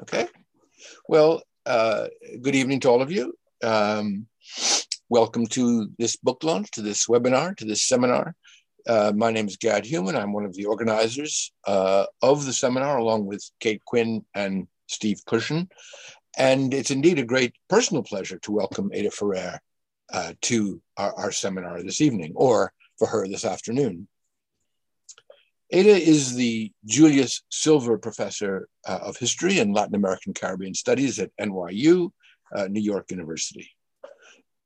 Okay. Well, uh, good evening to all of you. Um, welcome to this book launch, to this webinar, to this seminar. Uh, my name is Gad Heuman. I'm one of the organizers uh, of the seminar, along with Kate Quinn and Steve Cushion. And it's indeed a great personal pleasure to welcome Ada Ferrer uh, to our, our seminar this evening, or for her this afternoon. Ada is the Julius Silver Professor uh, of History and Latin American Caribbean Studies at NYU, uh, New York University.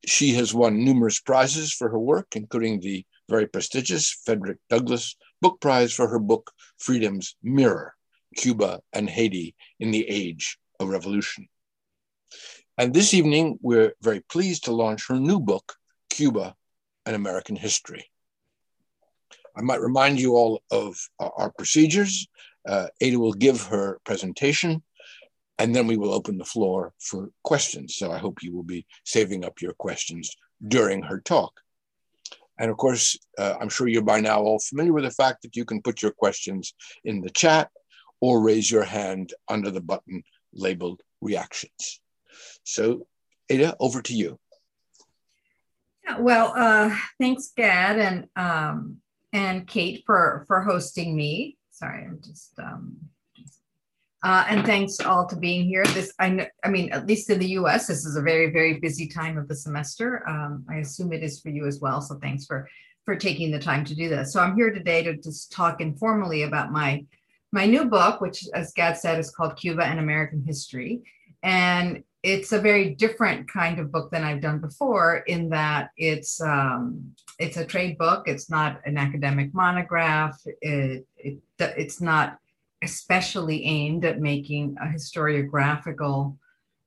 She has won numerous prizes for her work, including the very prestigious Frederick Douglass Book Prize for her book, Freedom's Mirror Cuba and Haiti in the Age of Revolution. And this evening, we're very pleased to launch her new book, Cuba An American History. I might remind you all of our procedures. Uh, Ada will give her presentation, and then we will open the floor for questions. So I hope you will be saving up your questions during her talk. And of course, uh, I'm sure you're by now all familiar with the fact that you can put your questions in the chat or raise your hand under the button labeled reactions. So, Ada, over to you. Yeah, well, uh, thanks, Gad. And um, and Kate for for hosting me. Sorry, I'm just um, uh, and thanks all to being here. This I know, I mean, at least in the U.S., this is a very very busy time of the semester. Um, I assume it is for you as well. So thanks for for taking the time to do this. So I'm here today to just talk informally about my my new book, which, as Gad said, is called Cuba An American History, and it's a very different kind of book than I've done before in that it's um, it's a trade book. It's not an academic monograph. It, it it's not especially aimed at making a historiographical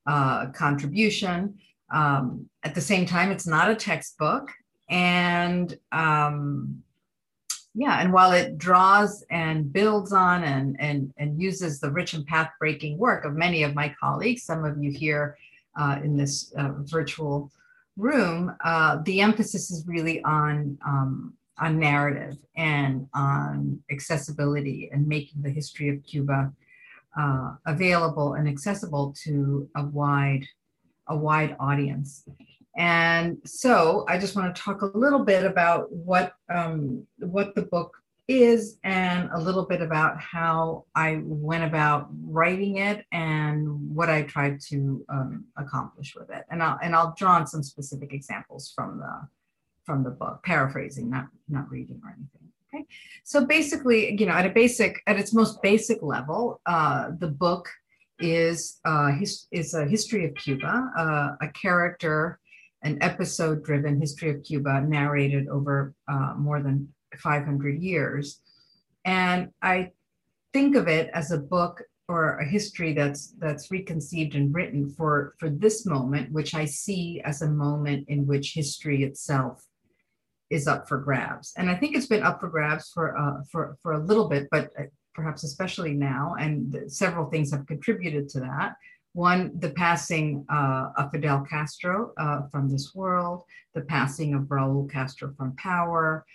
uh, contribution. Um, at the same time, it's not a textbook, and um, yeah, and while it draws and builds on and, and, and uses the rich and path breaking work of many of my colleagues, some of you here uh, in this uh, virtual room, uh, the emphasis is really on, um, on narrative and on accessibility and making the history of Cuba uh, available and accessible to a wide, a wide audience. And so I just want to talk a little bit about what um, what the book is and a little bit about how I went about writing it and what I tried to um, accomplish with it. And I'll and I'll draw on some specific examples from the from the book, paraphrasing, not not reading or anything. Okay. So basically, you know, at a basic, at its most basic level, uh, the book is uh, his, is a history of Cuba, uh, a character an episode driven history of Cuba narrated over uh, more than 500 years. And I think of it as a book or a history that's that's reconceived and written for for this moment which i see as a moment in which history itself is up for grabs and i think it's been up for grabs for uh, for for a little bit but uh, perhaps especially now and several things have contributed to that one, the passing uh, of Fidel Castro uh, from this world, the passing of Raul Castro from power,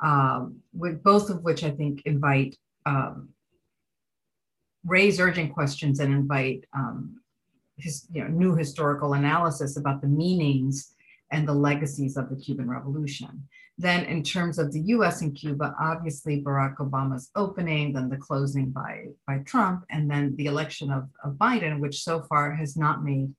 um, with both of which I think invite um, raise urgent questions and invite um, his, you know, new historical analysis about the meanings and the legacies of the Cuban Revolution. Then, in terms of the US and Cuba, obviously Barack Obama's opening, then the closing by, by Trump, and then the election of, of Biden, which so far has not made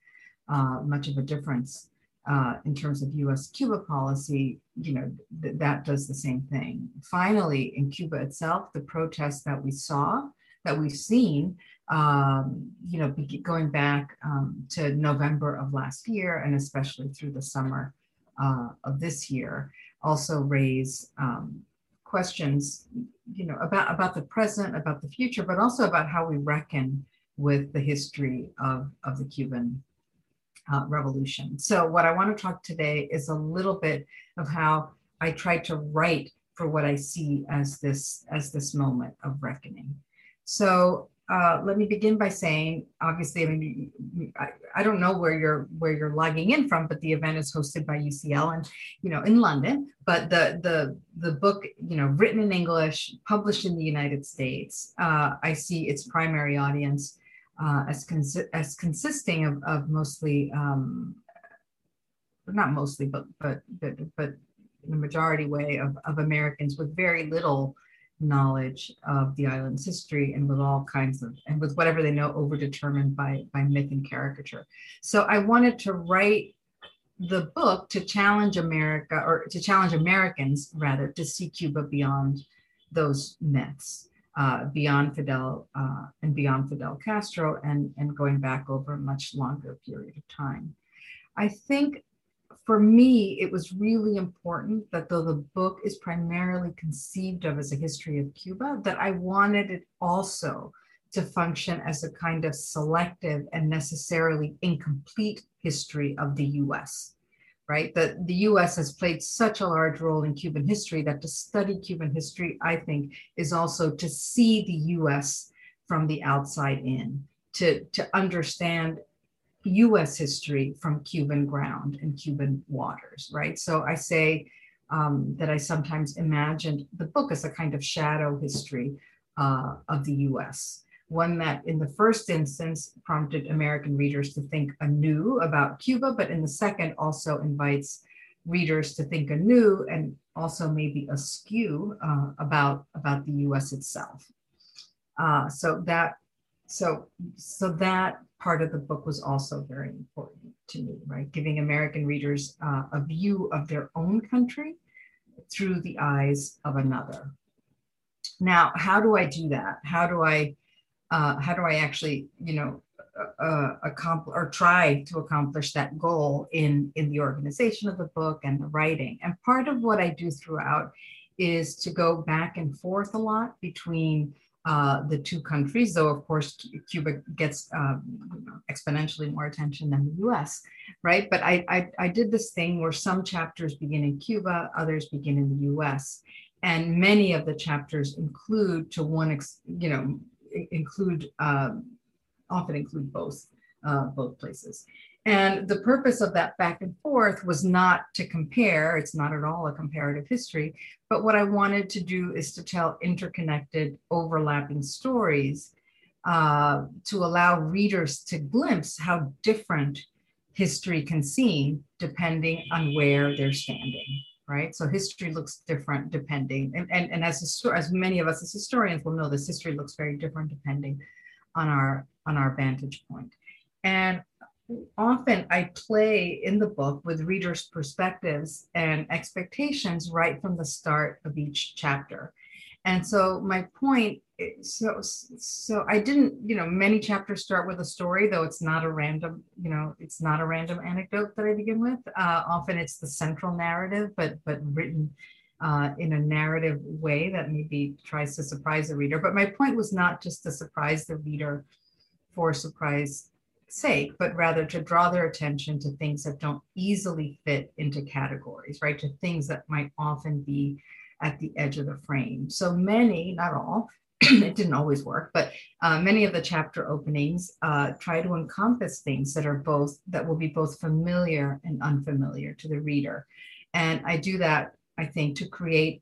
uh, much of a difference uh, in terms of US Cuba policy, you know, th- that does the same thing. Finally, in Cuba itself, the protests that we saw, that we've seen, um, you know, going back um, to November of last year and especially through the summer uh, of this year, also raise um, questions, you know, about, about the present, about the future, but also about how we reckon with the history of, of the Cuban uh, Revolution. So what I want to talk today is a little bit of how I tried to write for what I see as this as this moment of reckoning. So uh, let me begin by saying, obviously, I mean, I, I, don't know where you're where you're logging in from, but the event is hosted by UCL and you know in London. But the the the book, you know, written in English, published in the United States. Uh, I see its primary audience uh, as, cons- as consisting of, of mostly, um, not mostly, but, but, but, but in a majority way of, of Americans with very little knowledge of the island's history and with all kinds of and with whatever they know overdetermined by by myth and caricature. So i wanted to write the book to challenge america or to challenge americans rather to see cuba beyond those myths uh, beyond fidel uh, and beyond fidel castro and and going back over a much longer period of time. I think for me, it was really important that though the book is primarily conceived of as a history of Cuba, that I wanted it also to function as a kind of selective and necessarily incomplete history of the US, right? That the US has played such a large role in Cuban history that to study Cuban history, I think, is also to see the US from the outside in, to, to understand US history from Cuban ground and Cuban waters, right? So I say um, that I sometimes imagined the book as a kind of shadow history uh, of the US, one that in the first instance prompted American readers to think anew about Cuba, but in the second also invites readers to think anew and also maybe askew uh, about, about the US itself. Uh, so that so so that part of the book was also very important to me, right? Giving American readers uh, a view of their own country through the eyes of another. Now, how do I do that? How do I, uh, how do I actually, you know, uh, uh accomplish or try to accomplish that goal in in the organization of the book and the writing? And part of what I do throughout is to go back and forth a lot between uh, the two countries, though of course Cuba gets um, exponentially more attention than the U.S. Right? But I, I, I did this thing where some chapters begin in Cuba, others begin in the U.S. And many of the chapters include, to one, ex, you know, include um, often include both uh, both places. And the purpose of that back and forth was not to compare, it's not at all a comparative history, but what I wanted to do is to tell interconnected, overlapping stories uh, to allow readers to glimpse how different history can seem depending on where they're standing right so history looks different depending and, and, and as, as many of us as historians will know this history looks very different depending on our on our vantage point. and often I play in the book with readers' perspectives and expectations right from the start of each chapter. And so my point so so I didn't, you know, many chapters start with a story, though it's not a random, you know, it's not a random anecdote that I begin with. Uh, often it's the central narrative, but but written uh, in a narrative way that maybe tries to surprise the reader. But my point was not just to surprise the reader for surprise sake, but rather to draw their attention to things that don't easily fit into categories, right? To things that might often be at the edge of the frame. So many, not all, it didn't always work, but uh, many of the chapter openings uh, try to encompass things that are both, that will be both familiar and unfamiliar to the reader. And I do that, I think, to create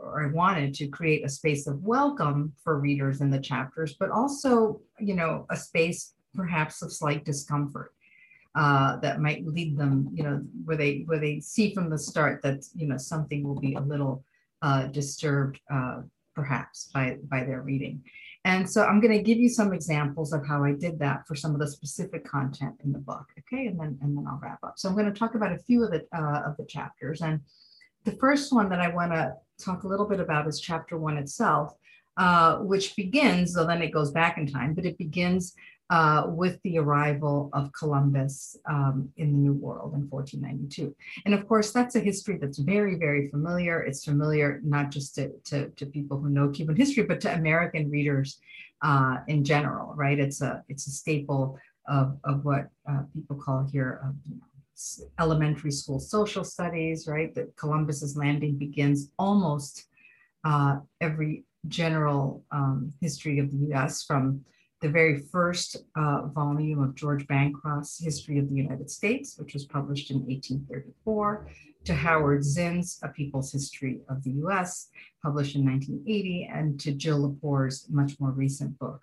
or I wanted to create a space of welcome for readers in the chapters, but also, you know, a space perhaps of slight discomfort uh, that might lead them, you know, where they where they see from the start that you know something will be a little uh, disturbed, uh, perhaps by by their reading. And so I'm going to give you some examples of how I did that for some of the specific content in the book. Okay, and then and then I'll wrap up. So I'm going to talk about a few of the uh, of the chapters, and the first one that I want to talk a little bit about is chapter one itself, uh, which begins. So then it goes back in time, but it begins uh, with the arrival of Columbus um, in the New World in 1492. And of course, that's a history that's very, very familiar. It's familiar not just to, to, to people who know Cuban history, but to American readers uh, in general, right? It's a, it's a staple of, of what uh, people call here you know, elementary school social studies, right? That Columbus's landing begins almost uh, every general um, history of the US from the very first uh, volume of George Bancroft's History of the United States, which was published in 1834, to Howard Zinn's A People's History of the US, published in 1980, and to Jill Lepore's much more recent book,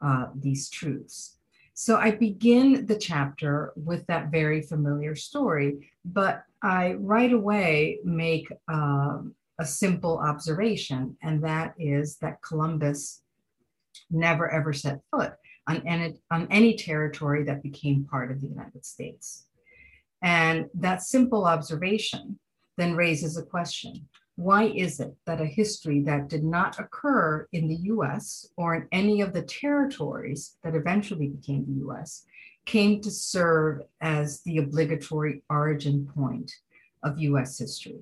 uh, these truths. So I begin the chapter with that very familiar story, but I right away make uh, a simple observation, and that is that Columbus never ever set foot on any, on any territory that became part of the United States. And that simple observation then raises a question. Why is it that a history that did not occur in the US or in any of the territories that eventually became the US came to serve as the obligatory origin point of US history?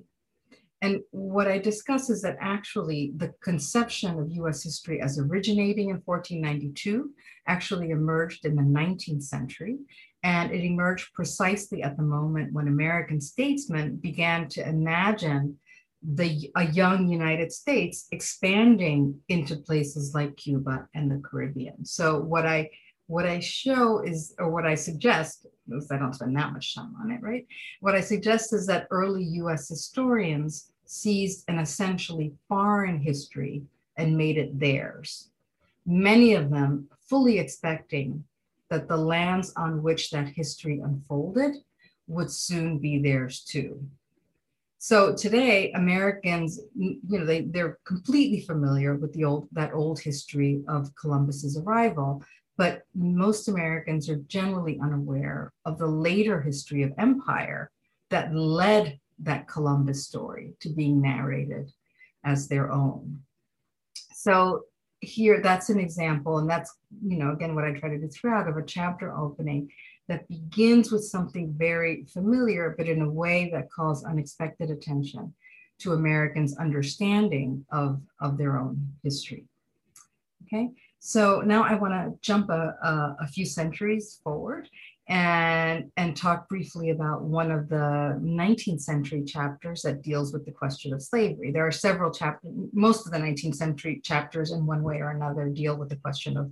And what I discuss is that actually the conception of US history as originating in 1492 actually emerged in the 19th century. And it emerged precisely at the moment when American statesmen began to imagine the a young United States expanding into places like Cuba and the Caribbean. So what I what I show is, or what I suggest, I don't spend that much time on it, right? What I suggest is that early US historians seized an essentially foreign history and made it theirs. Many of them fully expecting that the lands on which that history unfolded would soon be theirs too. So today, Americans, you know, they, they're completely familiar with the old that old history of Columbus's arrival, but most Americans are generally unaware of the later history of empire that led that Columbus story to being narrated as their own. So here, that's an example, and that's, you know, again, what I try to do throughout of a chapter opening that begins with something very familiar, but in a way that calls unexpected attention to Americans' understanding of, of their own history. Okay, so now I want to jump a, a, a few centuries forward and and talk briefly about one of the 19th century chapters that deals with the question of slavery. There are several chapters, most of the 19th century chapters in one way or another deal with the question of,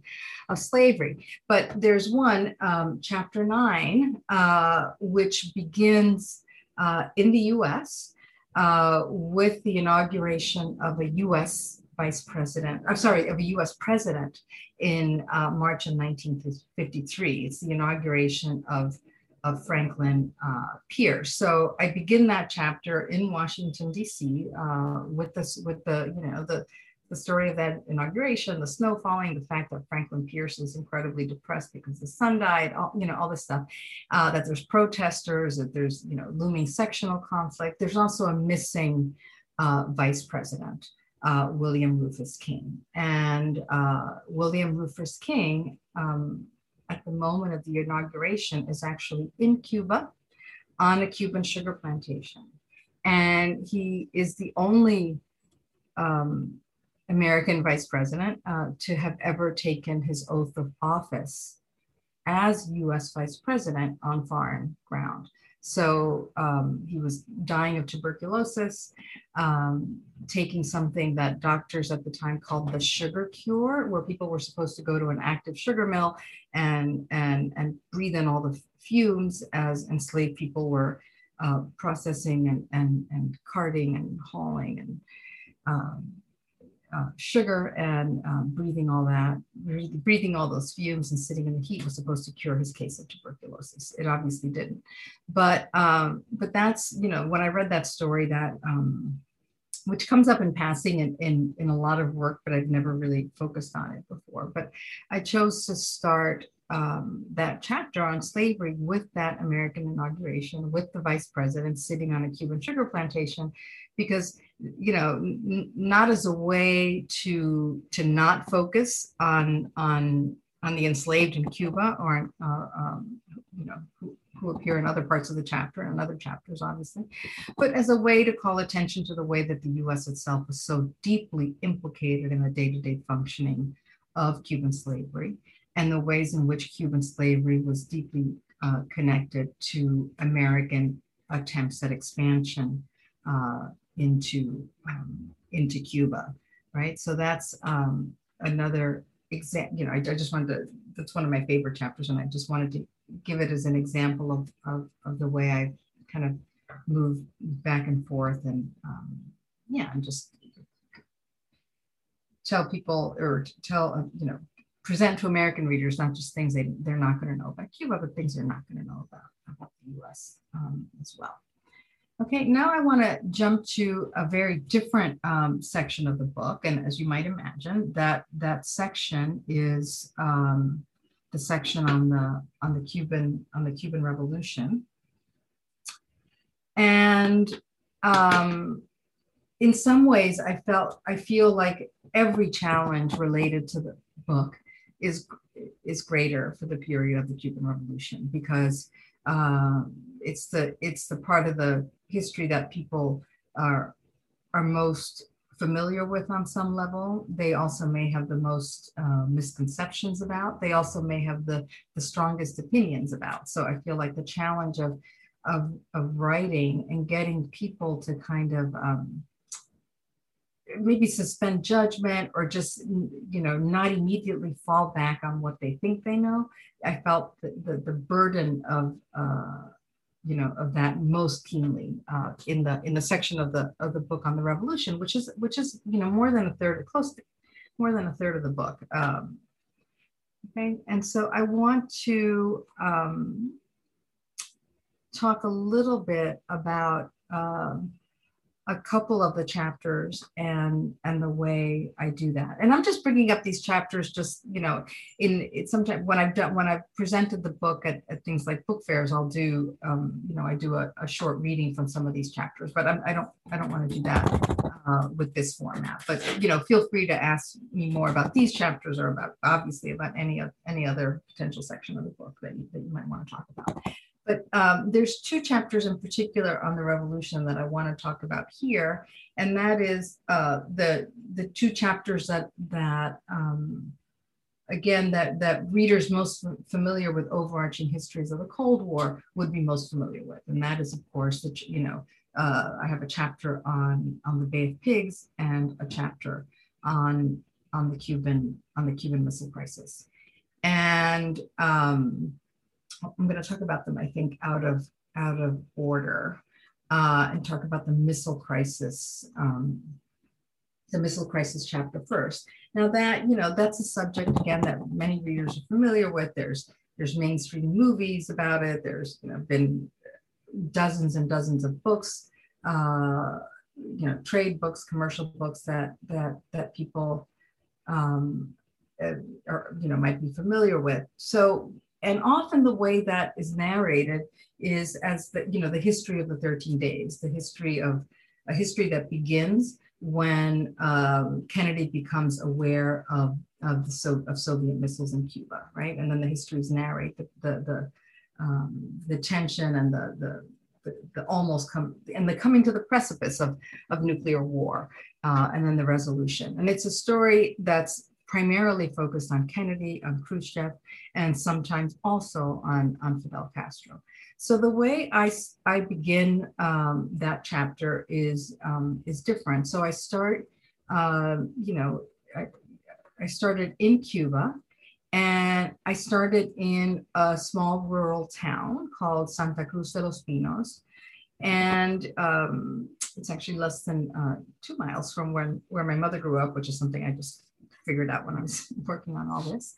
of slavery. But there's one, um, chapter nine, uh, which begins uh, in the US uh, with the inauguration of a US vice president, I'm sorry, of a US president in uh, March of 1953. It's the inauguration of, of Franklin uh, Pierce. So I begin that chapter in Washington, D.C. Uh, with this, with the, you know, the, the story of that inauguration, the snow falling, the fact that Franklin Pierce is incredibly depressed because the son died, all, you know, all this stuff, uh, that there's protesters, that there's, you know, looming sectional conflict. There's also a missing uh, vice president uh, William Rufus King. And uh, William Rufus King, um, at the moment of the inauguration, is actually in Cuba on a Cuban sugar plantation. And he is the only um, American vice president uh, to have ever taken his oath of office as US vice president on foreign ground. So um, he was dying of tuberculosis, um, taking something that doctors at the time called the sugar cure, where people were supposed to go to an active sugar mill and and and breathe in all the fumes as enslaved people were uh, processing and, and and carting and hauling and um, uh, sugar and um, breathing all that, breathing all those fumes and sitting in the heat was supposed to cure his case of tuberculosis. It obviously didn't, but um, but that's you know when I read that story that um, which comes up in passing in, in in a lot of work, but I've never really focused on it before. But I chose to start um, that chapter on slavery with that American inauguration, with the vice president sitting on a Cuban sugar plantation, because you know n- not as a way to to not focus on on on the enslaved in Cuba or uh, um, you know who, who appear in other parts of the chapter and other chapters obviously but as a way to call attention to the way that the US itself was so deeply implicated in the day-to-day functioning of Cuban slavery and the ways in which Cuban slavery was deeply uh, connected to American attempts at expansion uh, into um, into Cuba, right? So that's um, another example. You know, I, I, just wanted to. That's one of my favorite chapters, and I just wanted to give it as an example of of, of the way I kind of move back and forth, and um, yeah, and just tell people or tell uh, you know present to American readers not just things they, they're not going to know about Cuba, but things they're not going to know about, about the US um, as well. Okay, now I want to jump to a very different um, section of the book. And as you might imagine, that, that section is um, the section on the, on the Cuban, on the Cuban Revolution. And um, in some ways, I felt, I feel like every challenge related to the book is, is greater for the period of the Cuban Revolution because uh, it's the it's the part of the history that people are are most familiar with on some level. They also may have the most uh, misconceptions about. They also may have the the strongest opinions about. So I feel like the challenge of of of writing and getting people to kind of um, maybe suspend judgment or just you know not immediately fall back on what they think they know i felt the, the, the burden of uh, you know of that most keenly uh, in the in the section of the of the book on the revolution which is which is you know more than a third close to more than a third of the book um, okay? And so i want to um, talk a little bit about um, a couple of the chapters and and the way I do that. And I'm just bringing up these chapters just you know in it sometimes when I've done when I've presented the book at, at things like book fairs I'll do um, you know I do a, a, short reading from some of these chapters but I'm, I don't I don't want to do that uh, with this format. But you know feel free to ask me more about these chapters or about obviously about any of any other potential section of the book that you, that you might want to talk about. But um, there's two chapters in particular on the revolution that I want to talk about here, and that is uh, the the two chapters that that um, again that that readers most familiar with overarching histories of the Cold War would be most familiar with, and that is of course the you know uh, I have a chapter on on the Bay of Pigs and a chapter on on the Cuban on the Cuban Missile Crisis, and um, I'm going to talk about them, I think, out of out of order, uh, and talk about the missile crisis, um, the missile crisis chapter first. Now that you know, that's a subject again that many readers are familiar with. There's there's mainstream movies about it. There's you know been dozens and dozens of books, uh, you know, trade books, commercial books that that that people um, uh, or you know might be familiar with. So and often the way that is narrated is as the you know the history of the 13 days the history of a history that begins when um, kennedy becomes aware of of so, of soviet missiles in cuba right? And then the histories narrate the the the, um, the tension and the the the, the, almost come and the coming to the precipice of, of nuclear war uh, and then the resolution. And it's a story that's primarily focused on Kennedy, on Khrushchev, and sometimes also on, on Fidel Castro. So the way I, I begin um, that chapter is, um, is different. So I start, uh, you know, I, I started in Cuba and I started in a small rural town called Santa Cruz de los Pinos. And um, it's actually less than uh, two miles from where, where my mother grew up, which is something I just figured out when I was working on all this.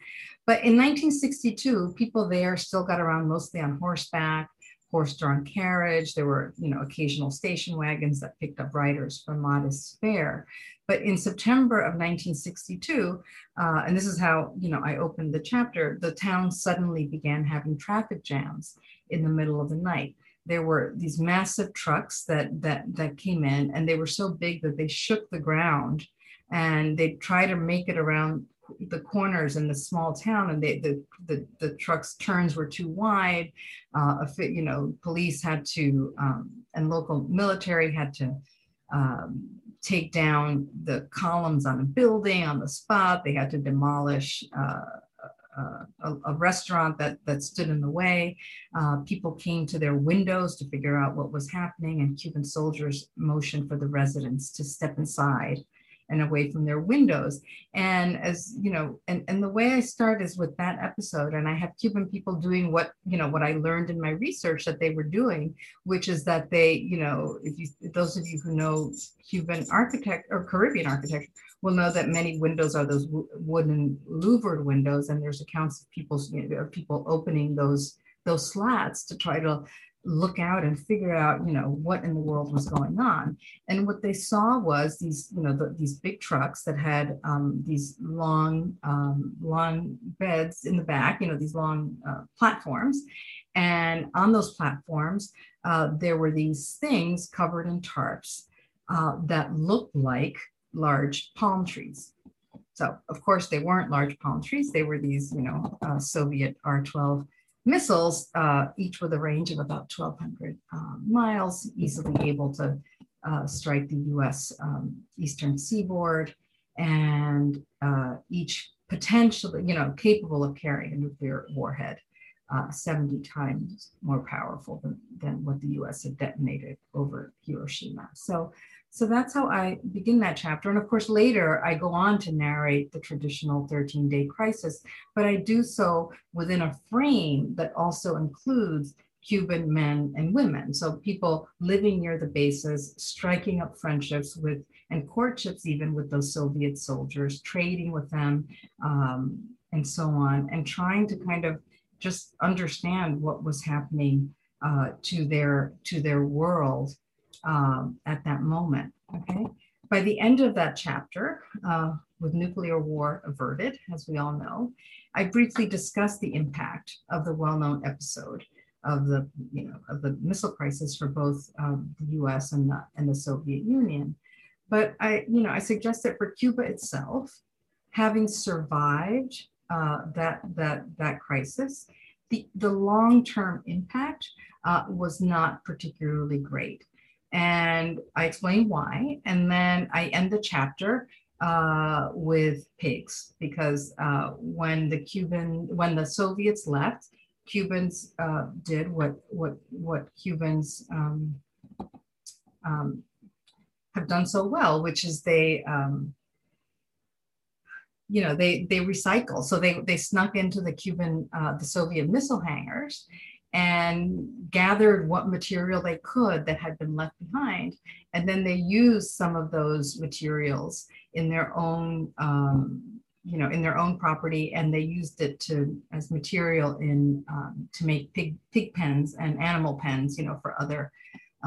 But in 1962, people there still got around mostly on horseback, horse-drawn carriage. There were, you know, occasional station wagons that picked up riders for modest fare. But in September of 1962, uh, and this is how, you know, I opened the chapter, the town suddenly began having traffic jams in the middle of the night there were these massive trucks that that that came in and they were so big that they shook the ground and they try to make it around the corners in the small town and they, the, the, the trucks turns were too wide. Uh, you know police had to um, and local military had to um, take down the columns on a building on the spot. They had to demolish uh, uh, a, a, restaurant that, that stood in the way. Uh, people came to their windows to figure out what was happening, and Cuban soldiers motioned for the residents to step inside and away from their windows. And as you know, and, and the way I start is with that episode. And I have Cuban people doing what, you know, what I learned in my research that they were doing, which is that they, you know, if you those of you who know Cuban architect or Caribbean architecture, will know that many windows are those wooden louvered windows, and there's accounts of people, you know, people opening those those slats to try to look out and figure out, you know, what in the world was going on. And what they saw was these, you know, the, these big trucks that had um, these long, um, long beds in the back, you know, these long uh, platforms. And on those platforms, uh, there were these things covered in tarps uh, that looked like large palm trees. So, of course, they weren't large palm trees. They were these, you know, uh, Soviet R 12 missiles, uh, each with a range of about 1,200 um, miles, easily able to uh, strike the US um, eastern seaboard, and uh, each potentially, you know, capable of carrying a nuclear warhead. Uh, 70 times more powerful than, than what the US had detonated over Hiroshima. So so that's how I begin that chapter. And of course, later I go on to narrate the traditional 13 day crisis, but I do so within a frame that also includes Cuban men and women. So people living near the bases, striking up friendships with and courtships even with those Soviet soldiers, trading with them, um, and so on, and trying to kind of just understand what was happening uh, to their to their world um, at that moment. Okay. By the end of that chapter, uh, with nuclear war averted, as we all know, I briefly discussed the impact of the well-known episode of the, you know, of the missile crisis for both um, the U.S. and the, and the Soviet Union. But I, you know, I suggest that for Cuba itself, having survived uh, that that that crisis, the the long-term impact uh, was not particularly great and I explain why. And then I end the chapter uh, with pigs because uh, when the Cuban, when the Soviets left, Cubans uh, did what what what Cubans um, um, have done so well, which is they. Um, you know they they recycle so they they snuck into the cuban uh, the soviet missile hangars and gathered what material they could that had been left behind. And then they used some of those materials in their own, um, you know, in their own property, and they used it to as material in um, to make pig pig pens and animal pens, you know, for other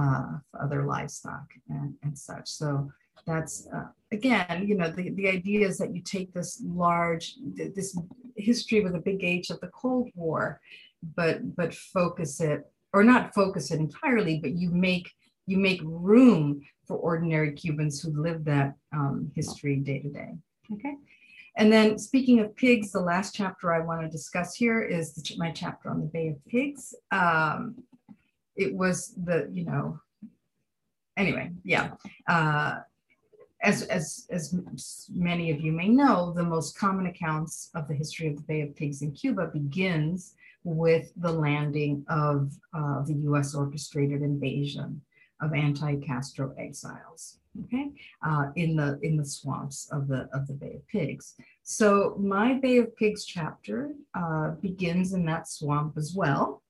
uh, for other livestock and, and such. So that's uh, again, you know, the, the idea is that you take this large, this history with a big H of the Cold War but but focus it or not focus it entirely, but you make you make room for ordinary Cubans who live that um, history day to day. Okay. And then speaking of pigs, the last chapter I want to discuss here is the, my chapter on the Bay of Pigs. Um, it was the, you know, anyway, yeah. Uh, as, as, as many of you may know, the most common accounts of the history of the Bay of Pigs in Cuba begins with the landing of uh, the US orchestrated invasion of anti-Castro exiles, okay, uh, in the in the swamps of the of the Bay of Pigs. So my Bay of Pigs chapter uh, begins in that swamp as well,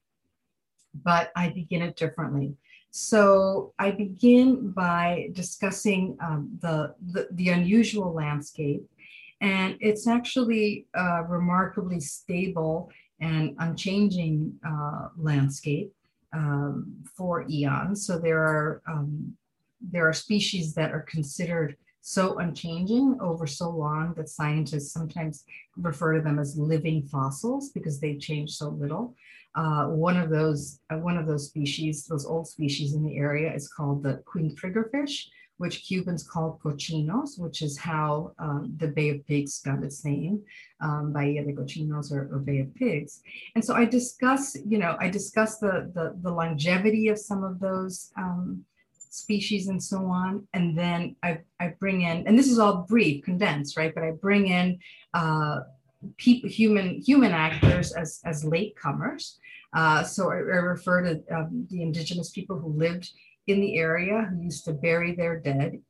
but I begin it differently. So I begin by discussing um, the, the, the unusual landscape, and it's actually a remarkably stable and unchanging uh, landscape um, for eons. So there are um, there are species that are considered so unchanging over so long that scientists sometimes refer to them as living fossils because they change so little. Uh, one of those uh, one of those species, those old species in the area, is called the queen triggerfish, which Cubans call cochinos, which is how um, the Bay of Pigs got its name, um, Bahia de Cochinos or, or, Bay of Pigs. And so I discuss, you know, I discuss the, the, the longevity of some of those um, species and so on. And then I, I bring in, and this is all brief, condensed, right? But I bring in uh, people, human, human actors as, as latecomers. Uh, so I, I, refer to um, the indigenous people who lived in the area who used to bury their dead,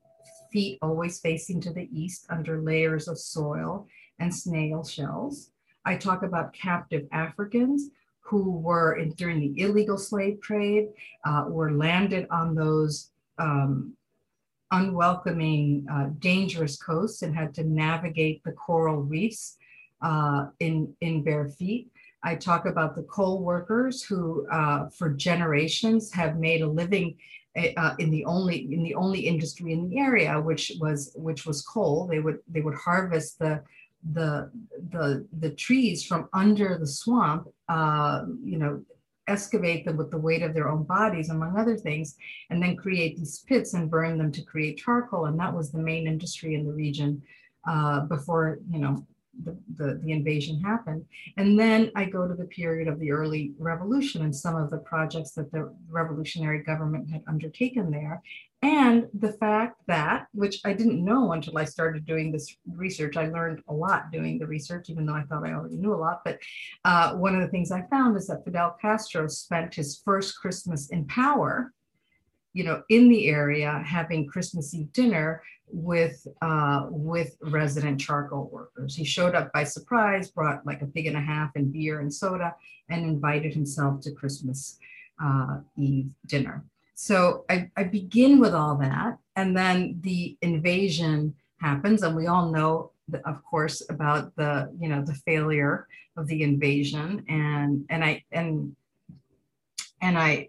feet always facing to the east under layers of soil and snail shells. I talk about captive Africans who were in, during the illegal slave trade, uh, were landed on those um, unwelcoming, uh, dangerous coasts and had to navigate the coral reefs uh, in, in bare feet. I talk about the coal workers who, uh, for generations, have made a living uh, in the only in the only industry in the area, which was which was coal. They would they would harvest the the the the trees from under the swamp. Uh, you know, excavate them with the weight of their own bodies, among other things, and then create these pits and burn them to create charcoal. And that was the main industry in the region uh, before you know the, the, invasion happened. And then I go to the period of the early revolution and some of the projects that the revolutionary government had undertaken there. And the fact that, which I didn't know until I started doing this research, I learned a lot doing the research, even though I thought I already knew a lot. But uh, one of the things I found is that Fidel Castro spent his first Christmas in power you know, in the area having Christmas Eve dinner with uh, with resident charcoal workers. He showed up by surprise, brought like a pig and a half and beer and soda, and invited himself to Christmas uh, Eve dinner. So I, I begin with all that, and then the invasion happens, and we all know, of course, about the you know the failure of the invasion, and and I and and I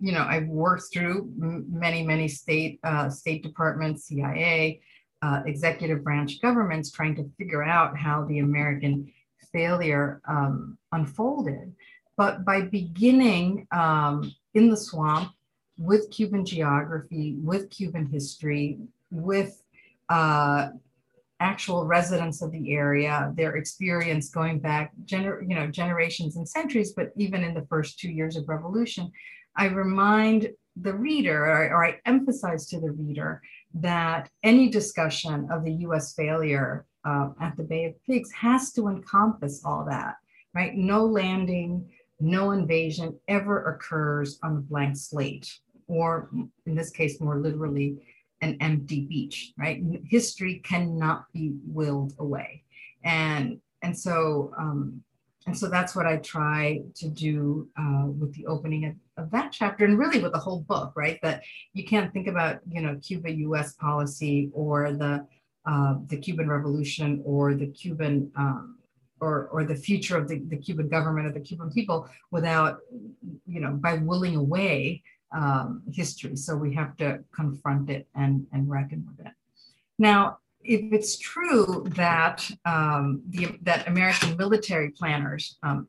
you know, I've worked through many, many state uh, State Departments, CIA, uh, executive branch governments trying to figure out how the American failure um, unfolded. But by beginning um, in the swamp with Cuban geography, with Cuban history, with uh, actual residents of the area, their experience going back gener- you know, generations and centuries, but even in the first two years of revolution, I remind the reader or, or I emphasize to the reader that any discussion of the US failure uh, at the Bay of Pigs has to encompass all that, right? No landing, no invasion ever occurs on a blank slate, or in this case, more literally, an empty beach, right? History cannot be willed away. And, and so um, and so that's what I try to do uh, with the opening of, of, that chapter and really with the whole book, right? That you can't think about, you know, Cuba US policy or the, uh, the Cuban Revolution or the Cuban, um, or, or the future of the, the Cuban government or the Cuban people without, you know, by willing away um, history. So we have to confront it and, and reckon with it. Now, if it's true that um, the that American military planners um,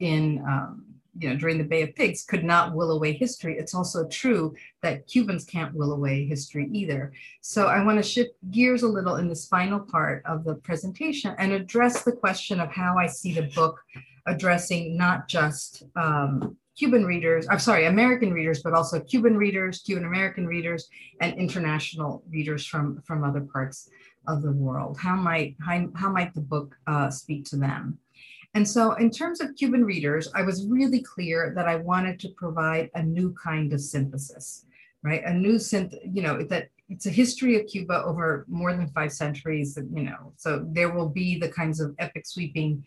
in um, you know during the Bay of Pigs could not will away history, it's also true that Cubans can't will away history either. So I want to shift gears a little in this final part of the presentation and address the question of how I see the book addressing not just um, Cuban readers, I'm sorry, American readers, but also Cuban readers, Cuban American readers, and international readers from, from other parts of the world? How might, how, how might the book uh, speak to them? And so, in terms of Cuban readers, I was really clear that I wanted to provide a new kind of synthesis, right? A new synth, you know, that it's a history of Cuba over more than five centuries, you know. So there will be the kinds of epic sweeping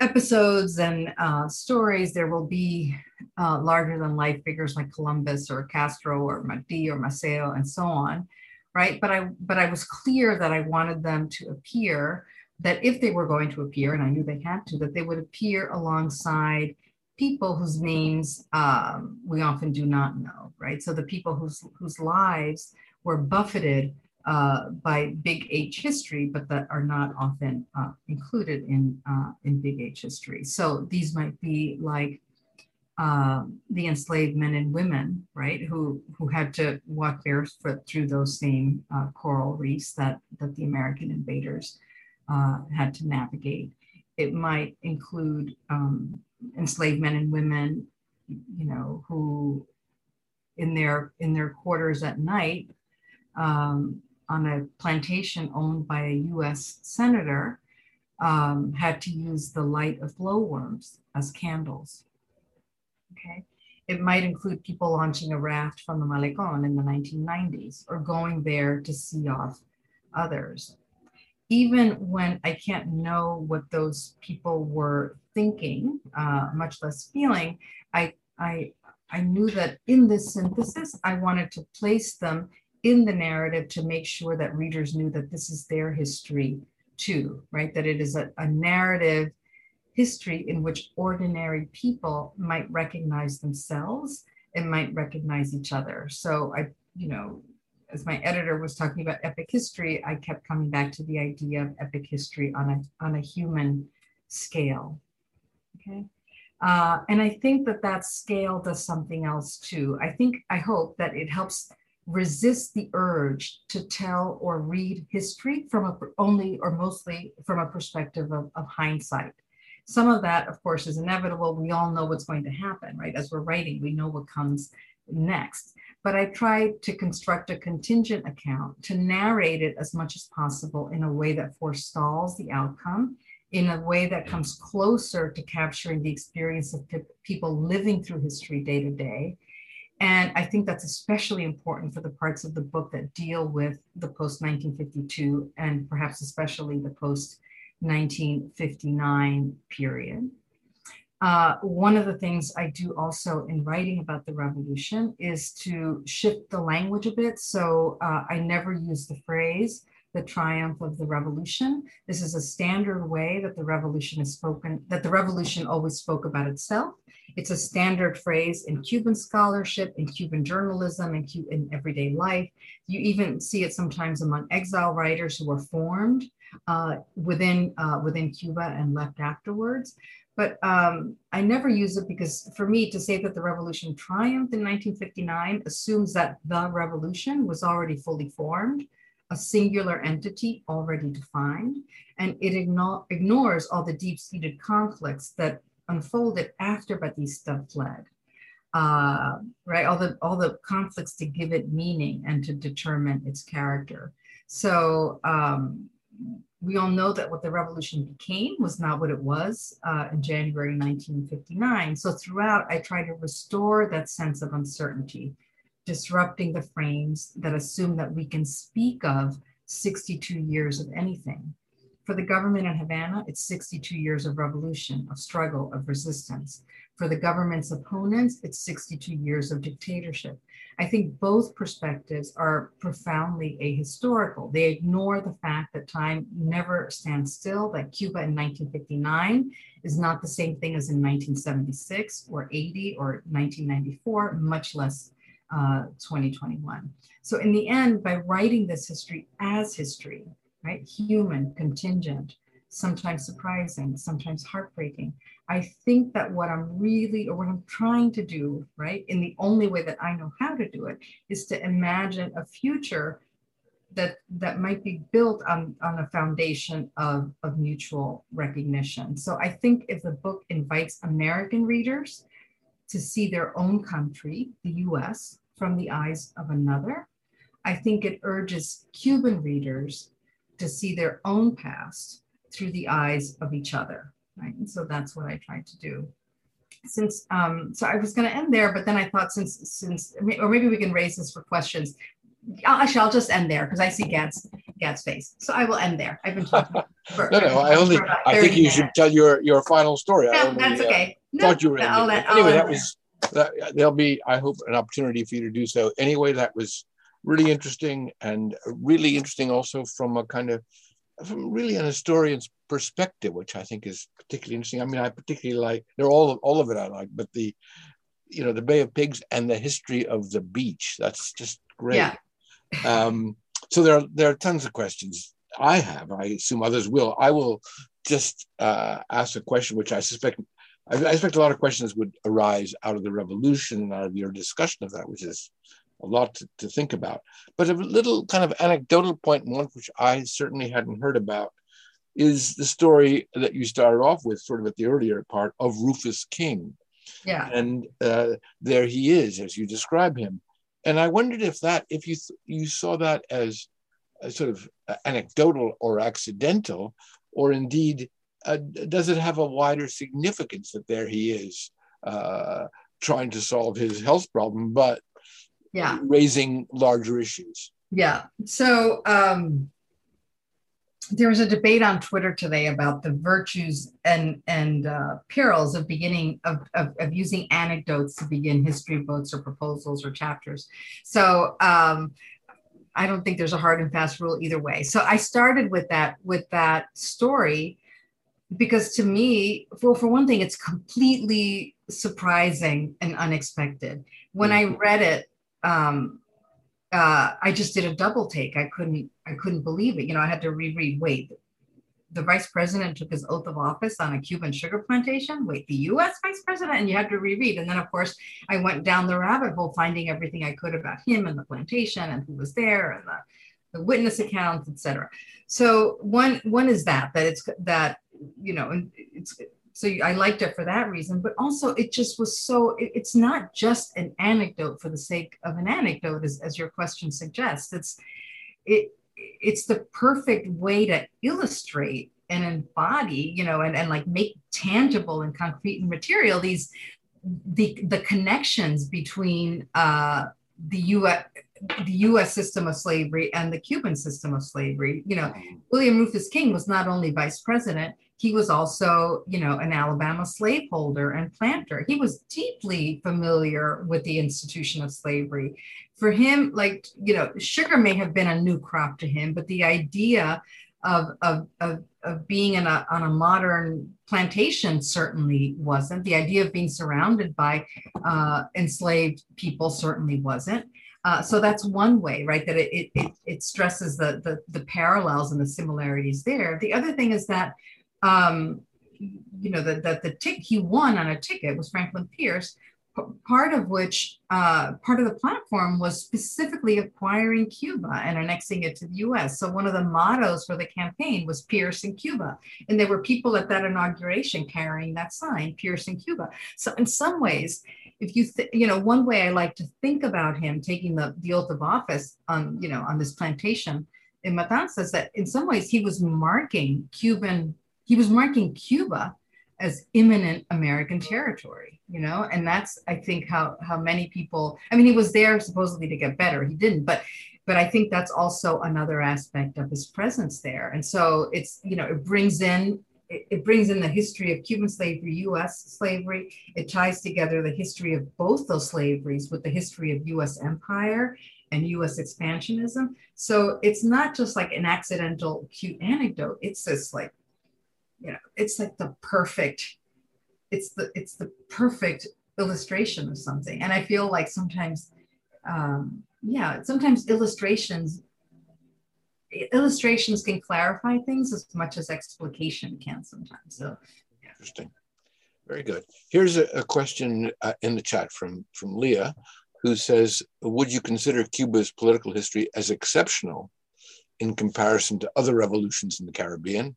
episodes and uh, stories. There will be uh, larger than life figures like Columbus or Castro or Marti or Maceo and so on right? But I but I was clear that I wanted them to appear that if they were going to appear, and I knew they had to, that they would appear alongside people whose names um, we often do not know, right? So the people whose whose lives were buffeted uh, by big H history, but that are not often uh, included in uh, in big H history. So these might be like uh, the enslaved men and women, right, who who had to walk barefoot through those same uh, coral reefs that that the American invaders uh, had to navigate. It might include um, enslaved men and women, you know, who in their in their quarters at night um, on a plantation owned by a U.S. senator um, had to use the light of glowworms as candles Okay. It might include people launching a raft from the Malecon in the 1990s or going there to see off others. Even when I can't know what those people were thinking, uh, much less feeling, I, I, I knew that in this synthesis, I wanted to place them in the narrative to make sure that readers knew that this is their history too, right? That it is a, a narrative history in which ordinary people might recognize themselves and might recognize each other. So I, you know, as my editor was talking about epic history, I kept coming back to the idea of epic history on a on a human scale. Okay. Uh, and I think that that scale does something else too. I think, I hope that it helps resist the urge to tell or read history from a only or mostly from a perspective of, of hindsight. Some of that, of course, is inevitable. We all know what's going to happen, right? As we're writing, we know what comes next. But I tried to construct a contingent account to narrate it as much as possible in a way that forestalls the outcome in a way that comes closer to capturing the experience of people living through history day to day. And I think that's especially important for the parts of the book that deal with the post 1952 and perhaps especially the post 1959 period. Uh, one of the things I do also in writing about the revolution is to shift the language a bit. So uh, I never use the phrase the triumph of the revolution. This is a standard way that the revolution is spoken, that the revolution always spoke about itself. It's a standard phrase in Cuban scholarship, in Cuban journalism, in, in everyday life. You even see it sometimes among exile writers who were formed uh, within, uh, within Cuba and left afterwards. But um, I never use it because for me to say that the revolution triumphed in 1959 assumes that the revolution was already fully formed a singular entity already defined, and it ignores all the deep seated conflicts that unfolded after Batista fled. Uh, right, all the all the conflicts to give it meaning and to determine its character. So um, we all know that what the revolution became was not what it was uh, in January 1959. So throughout, I try to restore that sense of uncertainty disrupting the frames that assume that we can speak of 62 years of anything. For the government in Havana, it's 62 years of revolution, of struggle, of resistance. For the government's opponents, it's 62 years of dictatorship. I think both perspectives are profoundly ahistorical. They ignore the fact that time never stands still, that Cuba in 1959 is not the same thing as in 1976 or 80 or 1994, much less uh, 2021. So in the end, by writing this history as history, right, human, contingent, sometimes surprising, sometimes heartbreaking, I think that what I'm really, or what I'm trying to do, right, in the only way that I know how to do it, is to imagine a future that that might be built on, on a foundation of, of mutual recognition. So I think if the book invites American readers to see their own country, the US, from the eyes of another. I think it urges Cuban readers to see their own past through the eyes of each other. Right. And so that's what I tried to do. Since um, so I was going to end there, but then I thought since since or maybe we can raise this for questions. Actually, I'll just end there because I see Gad's Gad's face. So I will end there. I've been talking. For, no, no. I only. I think you minutes. should tell your your final story. Yeah, only, that's okay. Uh, no, thought you were. No, that, anyway, that was that, there'll be, I hope, an opportunity for you to do so. Anyway, that was really interesting and really interesting also from a kind of from really an historian's perspective, which I think is particularly interesting. I mean, I particularly like they're all of all of it I like, but the you know the Bay of Pigs and the history of the beach. That's just great. Yeah. um, so there are there are tons of questions I have. I assume others will. I will just uh, ask a question which I suspect I, I expect a lot of questions would arise out of the revolution and out of your discussion of that, which is a lot to, to, think about. But a little kind of anecdotal point, one which I certainly hadn't heard about, is the story that you started off with, sort of at the earlier part, of Rufus King. Yeah. And uh, there he is, as you describe him. And I wondered if that, if you you saw that as sort of anecdotal or accidental, or indeed uh, does it have a wider significance that there he is uh, trying to solve his health problem, but yeah, raising larger issues? Yeah. So um, there was a debate on Twitter today about the virtues and and uh, perils of beginning of, of, of using anecdotes to begin history books or proposals or chapters. So um, I don't think there's a hard and fast rule either way. So I started with that with that story because to me, for for one thing, it's completely surprising and unexpected. When I mm-hmm. read it, um, uh, I just did a double take. I couldn't I couldn't believe it. You know, I had to reread. Wait, the vice president took his oath of office on a Cuban sugar plantation. Wait, the US vice president? And you had to reread. And then, of course, I went down the rabbit hole finding everything I could about him and the plantation and who was there and the, the witness accounts, etc. So one one is that that it's that you know it's so I liked it for that reason, but also it just was so it, it's not just an anecdote for the sake of an anecdote, as, as your question suggests. It's it it's the perfect way to illustrate and embody, you know, and, and like make tangible and concrete and material these the the connections between uh, the U.S. the U.S. system of slavery and the Cuban system of slavery. You know, William Rufus King was not only vice president; he was also, you know, an Alabama slaveholder and planter. He was deeply familiar with the institution of slavery for him, like, you know, sugar may have been a new crop to him, but the idea of, of, of, of being in a, on a modern plantation certainly wasn't. The idea of being surrounded by uh, enslaved people certainly wasn't. Uh, so that's one way, right? That it, it, it stresses the, the, the parallels and the similarities there. The other thing is that, um, you know, that the, the tick he won on a ticket was Franklin Pierce, part of which uh, part of the platform was specifically acquiring Cuba and annexing it to the US. So one of the mottos for the campaign was Pierce in Cuba. And there were people at that inauguration carrying that sign, Pierce in Cuba. So in some ways, if you, th- you know, one way I like to think about him taking the, the oath of office on, you know, on this plantation in Matanzas, that in some ways he was marking Cuban, he was marking Cuba as imminent American territory, you know, and that's I think how how many people. I mean, he was there supposedly to get better. He didn't, but but I think that's also another aspect of his presence there. And so it's you know it brings in it, it brings in the history of Cuban slavery, U.S. slavery. It ties together the history of both those slaveries with the history of U.S. empire and US expansionism. So it's not just like an accidental cute anecdote. It's this like you know it's like the perfect it's the it's the perfect illustration of something. And i feel like sometimes um yeah sometimes illustrations illustrations can clarify things as much as explication can sometimes. So yeah. interesting. Very good. Here's a, a question uh, in the chat from from leah who says would you consider cuba's political history as exceptional in comparison to other revolutions in the caribbean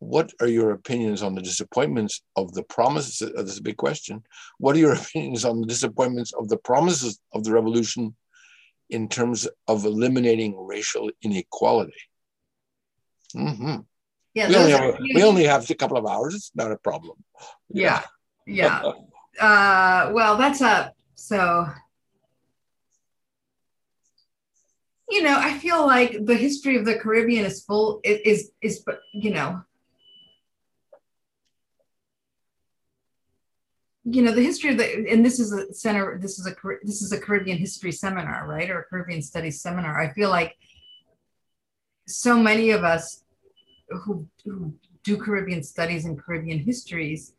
what are your opinions on the disappointments of the promises? Uh, this is a big question. What are your opinions on the disappointments of the promises of the revolution in terms of eliminating racial inequality? Mm-hmm. Yeah, we only, have, we only have a couple of hours. It's not a problem. Yeah, yeah. uh, well, that's a so. You know, I feel like the history of the Caribbean is full. Is is, is you know you know the history of the and this is a center this is a this is a caribbean history seminar right? Or a caribbean studies seminar. I feel like so many of us who, who do caribbean studies and caribbean histories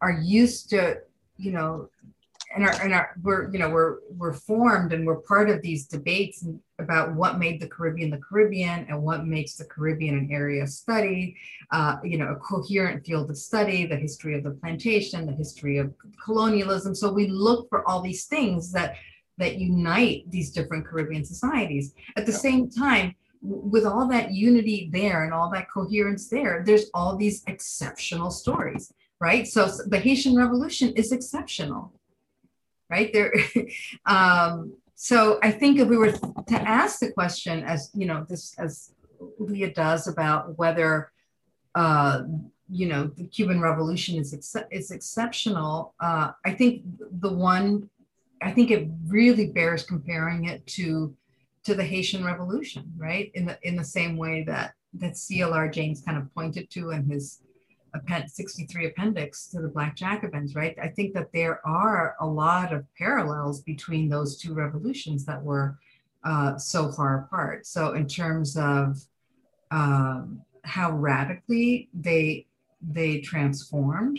are used to you know and our and our we're you know we're we're formed and we're part of these debates about what made the Caribbean the Caribbean and what makes the Caribbean an area of study, uh, you know, a coherent field of study, the history of the plantation, the history of colonialism. So we look for all these things that that unite these different Caribbean societies. At the same time, with all that unity there and all that coherence there, there's all these exceptional stories, right? So the Haitian Revolution is exceptional right? There um, so i think if we were to ask the question as you know this as leah does about whether uh, you know the cuban revolution is ex- is exceptional uh, i think the one i think it really bears comparing it to to the haitian revolution right? In the in the same way that that clr james kind of pointed to in his 63 appendix to the Black Jacobins, right? I think that there are a lot of parallels between those two revolutions that were uh, so far apart. So in terms of um, how radically they they transformed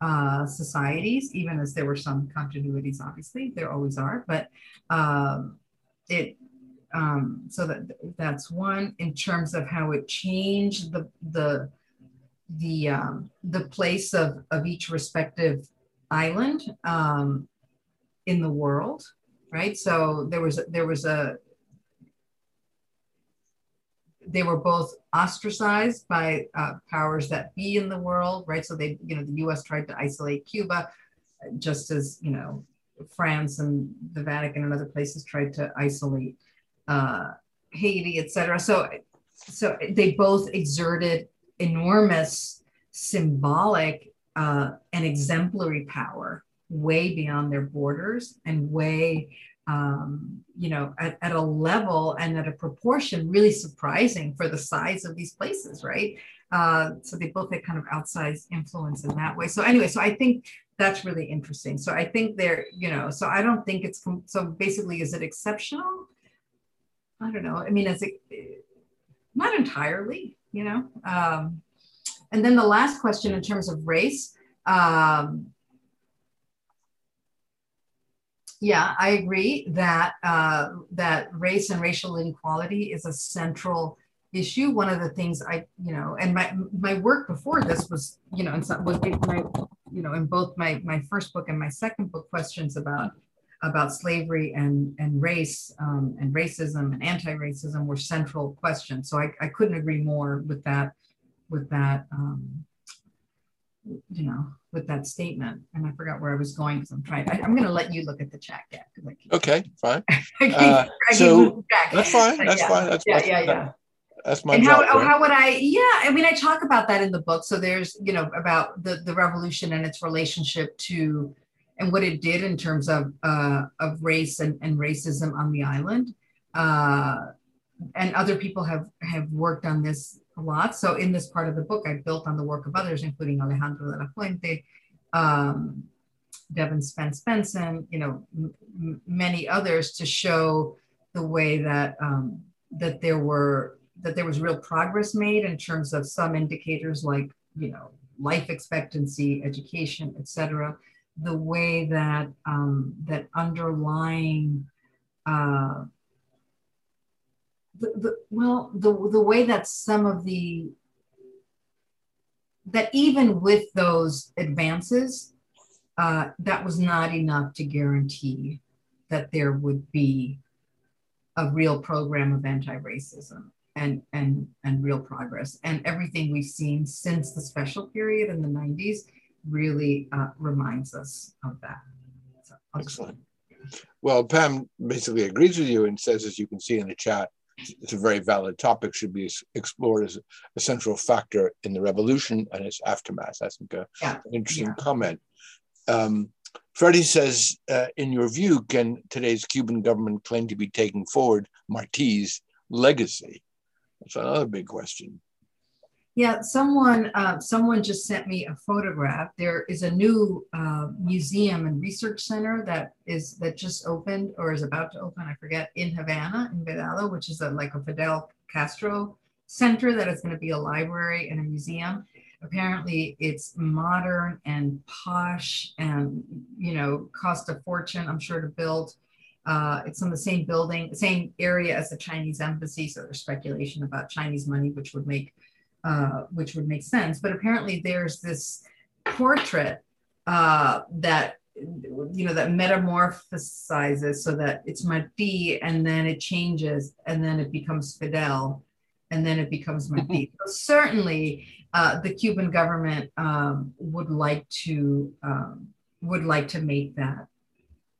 uh, societies, even as there were some continuities, obviously there always are, but um, it um, so that that's one in terms of how it changed the the the um, the place of of each respective island um, in the world, right? So there was there was a they were both ostracized by uh, powers that be in the world, right? So they, you know, the U.S. tried to isolate Cuba, just as you know, France and the Vatican and other places tried to isolate uh, Haiti, et cetera. So, so they both exerted enormous symbolic uh, and exemplary power way beyond their borders and way um, you know, at, at, a level and at a proportion really surprising for the size of these places, right? Uh, so they both had kind of outsized influence in that way. So anyway, so I think that's really interesting. So I think they're, you know, so I don't think it's so basically, is it exceptional? I don't know. I mean, is it not entirely, you know? Um, and then the last question in terms of race. Um, yeah, I agree that uh, that race and racial inequality is a central issue. One of the things I, you know, and my my work before this was, you know, and so was my, you know, in both my my first book and my second book, questions about about slavery and and race um, and racism and anti-racism were central questions. So I, I couldn't agree more with that with that um, you know, with that statement. And I forgot where I was going because I'm trying. I, am going to let you look at the chat, yeah. Okay, fine. uh, so that's fine. That's yeah. fine. That's yeah, yeah, yeah. That's my and. How, how would I? Yeah, I mean, I talk about that in the book. So there's, you know, about the the revolution and its relationship to, and what it did in terms of uh, of race and, and racism on the island. Uh, and other people have have worked on this a lot. So in this part of the book, I built on the work of others, including Alejandro de la Fuente, um, Devyn Spence Benson, you know, m- many others to show the way that um, that there were that there was real progress made in terms of some indicators like you know life expectancy, education, etc. The way that um, that underlying uh, the, the, well, the, the way that some of the, that even with those advances, uh, that was not enough to guarantee that there would be a real program of anti-racism and, and, and real progress. And everything we've seen since the special period in the 90s really uh, reminds us of that. So Excellent. Well, Pam basically agrees with you and says, as you can see in the chat, it's a very valid topic, should be explored as a central factor in the revolution and its aftermath. I think a, yeah. an interesting yeah. comment. Um, Freddie says, uh, in your view, can today's Cuban government claim to be taking forward Marti's legacy? That's another big question. Yeah, someone uh, someone just sent me a photograph. There is a new uh, museum and research center that is that just opened or is about to open. I forget in Havana in Vedado, which is a, like a Fidel Castro center that is going to be a library and a museum. Apparently, it's modern and posh, and you know, cost a fortune. I'm sure to build. Uh, it's in the same building, same area as the Chinese embassy. So there's speculation about Chinese money, which would make uh, which would make sense. But apparently, there's this portrait uh, that you know that metamorphosizes so that it's Marti and then it changes and then it becomes Fidel and then it becomes Marti. so certainly, uh, the Cuban government um, would like to um, would like to make that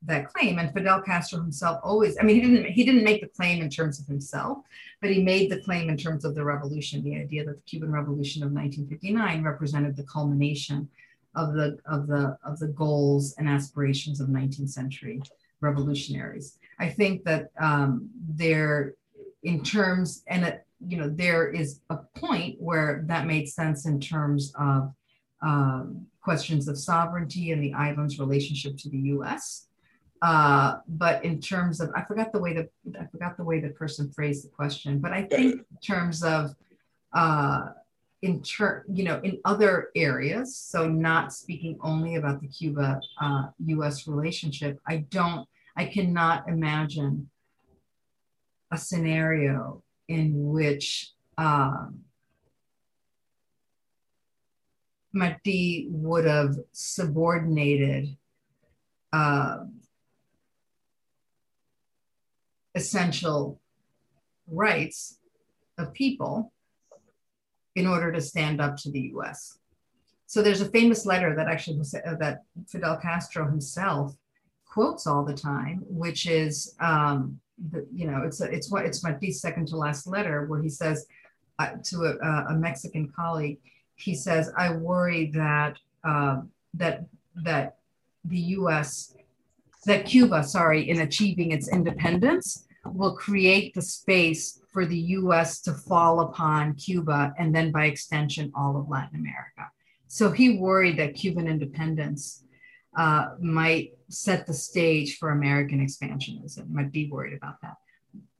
that claim. And Fidel Castro himself always, I mean, he didn't he didn't make the claim in terms of himself, but he made the claim in terms of the revolution, the idea that the Cuban Revolution of 1959 represented the culmination of the of the of the goals and aspirations of 19th century revolutionaries. I think that um, there, in terms, and it, you know, there is a point where that made sense in terms of um, questions of sovereignty and the island's relationship to the U.S Uh, but in terms of, I forgot the way the I forgot the way the person phrased the question. But I think in terms of, uh, in ter- you know, in other areas, so not speaking only about the Cuba uh, U.S. relationship, I don't, I cannot imagine a scenario in which um, Martí would have subordinated uh, essential rights of people in order to stand up to the US. So there's a famous letter that actually uh, that Fidel Castro himself quotes all the time, which is, um, the, you know, it's a, it's what it's Martí's second to last letter where he says uh, to a, a, Mexican colleague, he says, "I worry that uh, that that the U.S. that Cuba, sorry, in achieving its independence, will create the space for the US to fall upon Cuba and then by extension, all of Latin America. So he worried that Cuban independence uh, might set the stage for American expansionism, might be worried about that.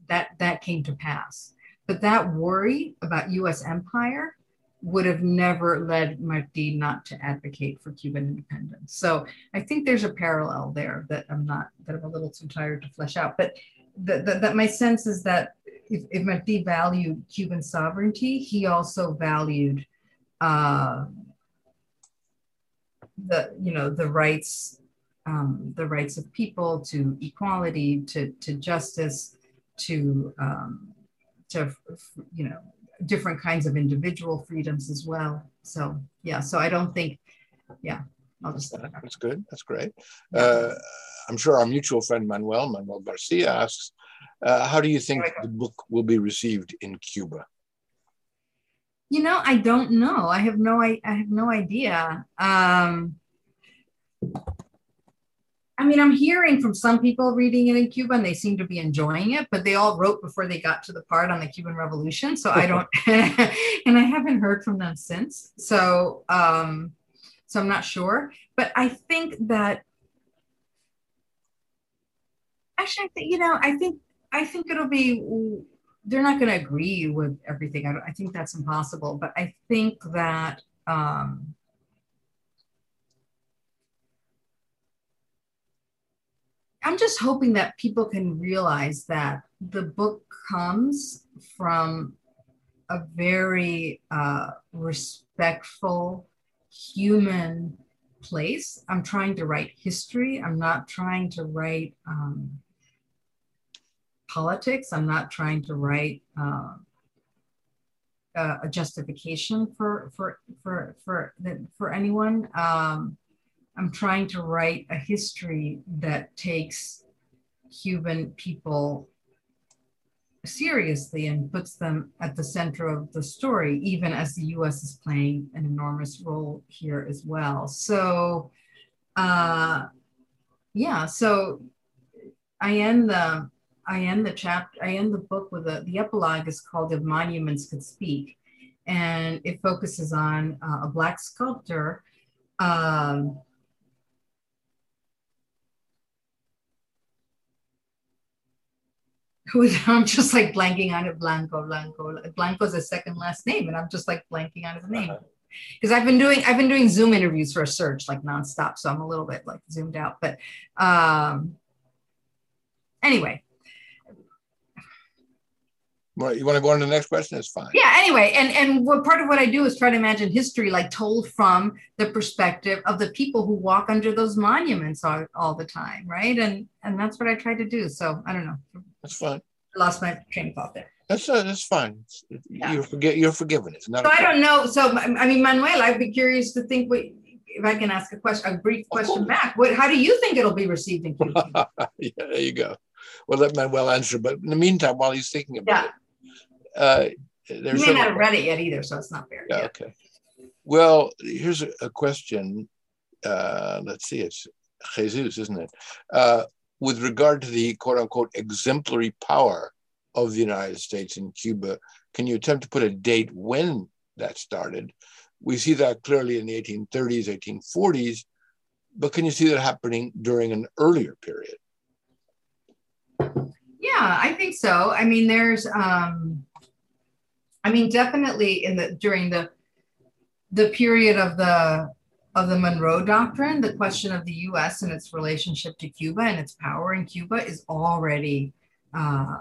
That, that came to pass. But that worry about US empire would have never led Martí not to advocate for Cuban independence. So I think there's a parallel there that I'm not, that I'm a little too tired to flesh out. But that, that, that my sense is that if, if Martí valued Cuban sovereignty, he also valued uh, the you know the rights um, the rights of people to equality to to justice to um, to you know different kinds of individual freedoms as well. So yeah, so I don't think yeah. I'll just that's good. That's great. Uh, I'm sure our mutual friend Manuel, Manuel Garcia asks, uh, how do you think the book will be received in Cuba? You know, I don't know. I have no, I, I have no idea. Um, I mean, I'm hearing from some people reading it in Cuba and they seem to be enjoying it, but they all wrote before they got to the part on the Cuban Revolution. So I don't, and I haven't heard from them since. So, um, so I'm not sure. But I think that actually, I think, you know, I think, I think it'll be, they're not going to agree with everything. I, I, think that's impossible. But I think that, um, I'm just hoping that people can realize that the book comes from a very uh, respectful, human place. I'm trying to write history. I'm not trying to write um, politics. I'm not trying to write uh, a justification for for for for for anyone. Um, I'm trying to write a history that takes Cuban people seriously and puts them at the center of the story, even as the US is playing an enormous role here as well. So, uh, yeah, so I end the I end the chapter, I end the book with a, the epilogue is called If Monuments Could Speak. And it focuses on uh, a Black sculptor um, I'm just like blanking on it, Blanco, Blanco. Blanco is a second last name, and I'm just like blanking on his name. Because I've been doing I've been doing Zoom interviews for a search like nonstop, so I'm a little bit like zoomed out. But um, anyway, you want to go on to the next question? It's fine. Yeah. Anyway, and and what part of what I do is try to imagine history like told from the perspective of the people who walk under those monuments all, all the time, right? And and that's what I try to do. So I don't know. That's fine. I lost my train of thought there. That's uh, that's fine. Yeah. You're forget you're forgiven. It's not. So I don't know. So I mean, Manuel, I'd be curious to think what if I can ask a question, a brief question back. What? How do you think it'll be received in Cuba? yeah, there you go. Well, let Manuel answer. But in the meantime, while he's thinking about yeah. it uh, there's you may not have read it yet either, so it's not fair. Yeah, okay. Well, here's a, a question. Uh, let's see, it's Jesus, isn't it? Uh, with regard to the quote unquote exemplary power of the United States in Cuba, can you attempt to put a date when that started? We see that clearly in the 1830s, 1840s, but can you see that happening during an earlier period? Yeah, I think so. I mean, there's, um, I mean, definitely in the during the the period of the of the Monroe Doctrine, the question of the U.S. and its relationship to Cuba and its power in Cuba is already uh,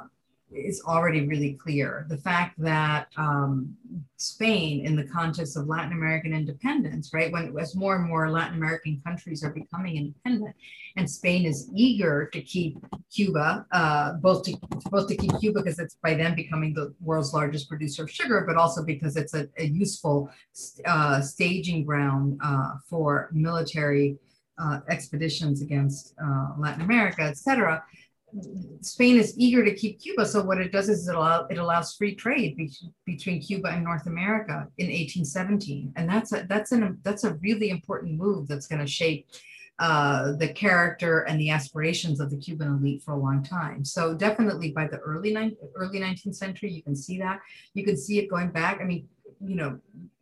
is already really clear. The fact that um, Spain, in the context of Latin American independence, right, when as more and more Latin American countries are becoming independent, and Spain is eager to keep Cuba, uh, both to both to keep Cuba because it's by then becoming the world's largest producer of sugar, but also because it's a, a useful uh, staging ground uh, for military uh, expeditions against uh, Latin America, et cetera Spain is eager to keep Cuba. So what it does is it, allow, it allows free trade be, between Cuba and North America in 1817, and that's a that's an that's a really important move that's going to shape uh, the character and the aspirations of the Cuban elite for a long time. So definitely by the early early 19th century, you can see that. You can see it going back. I mean, you know,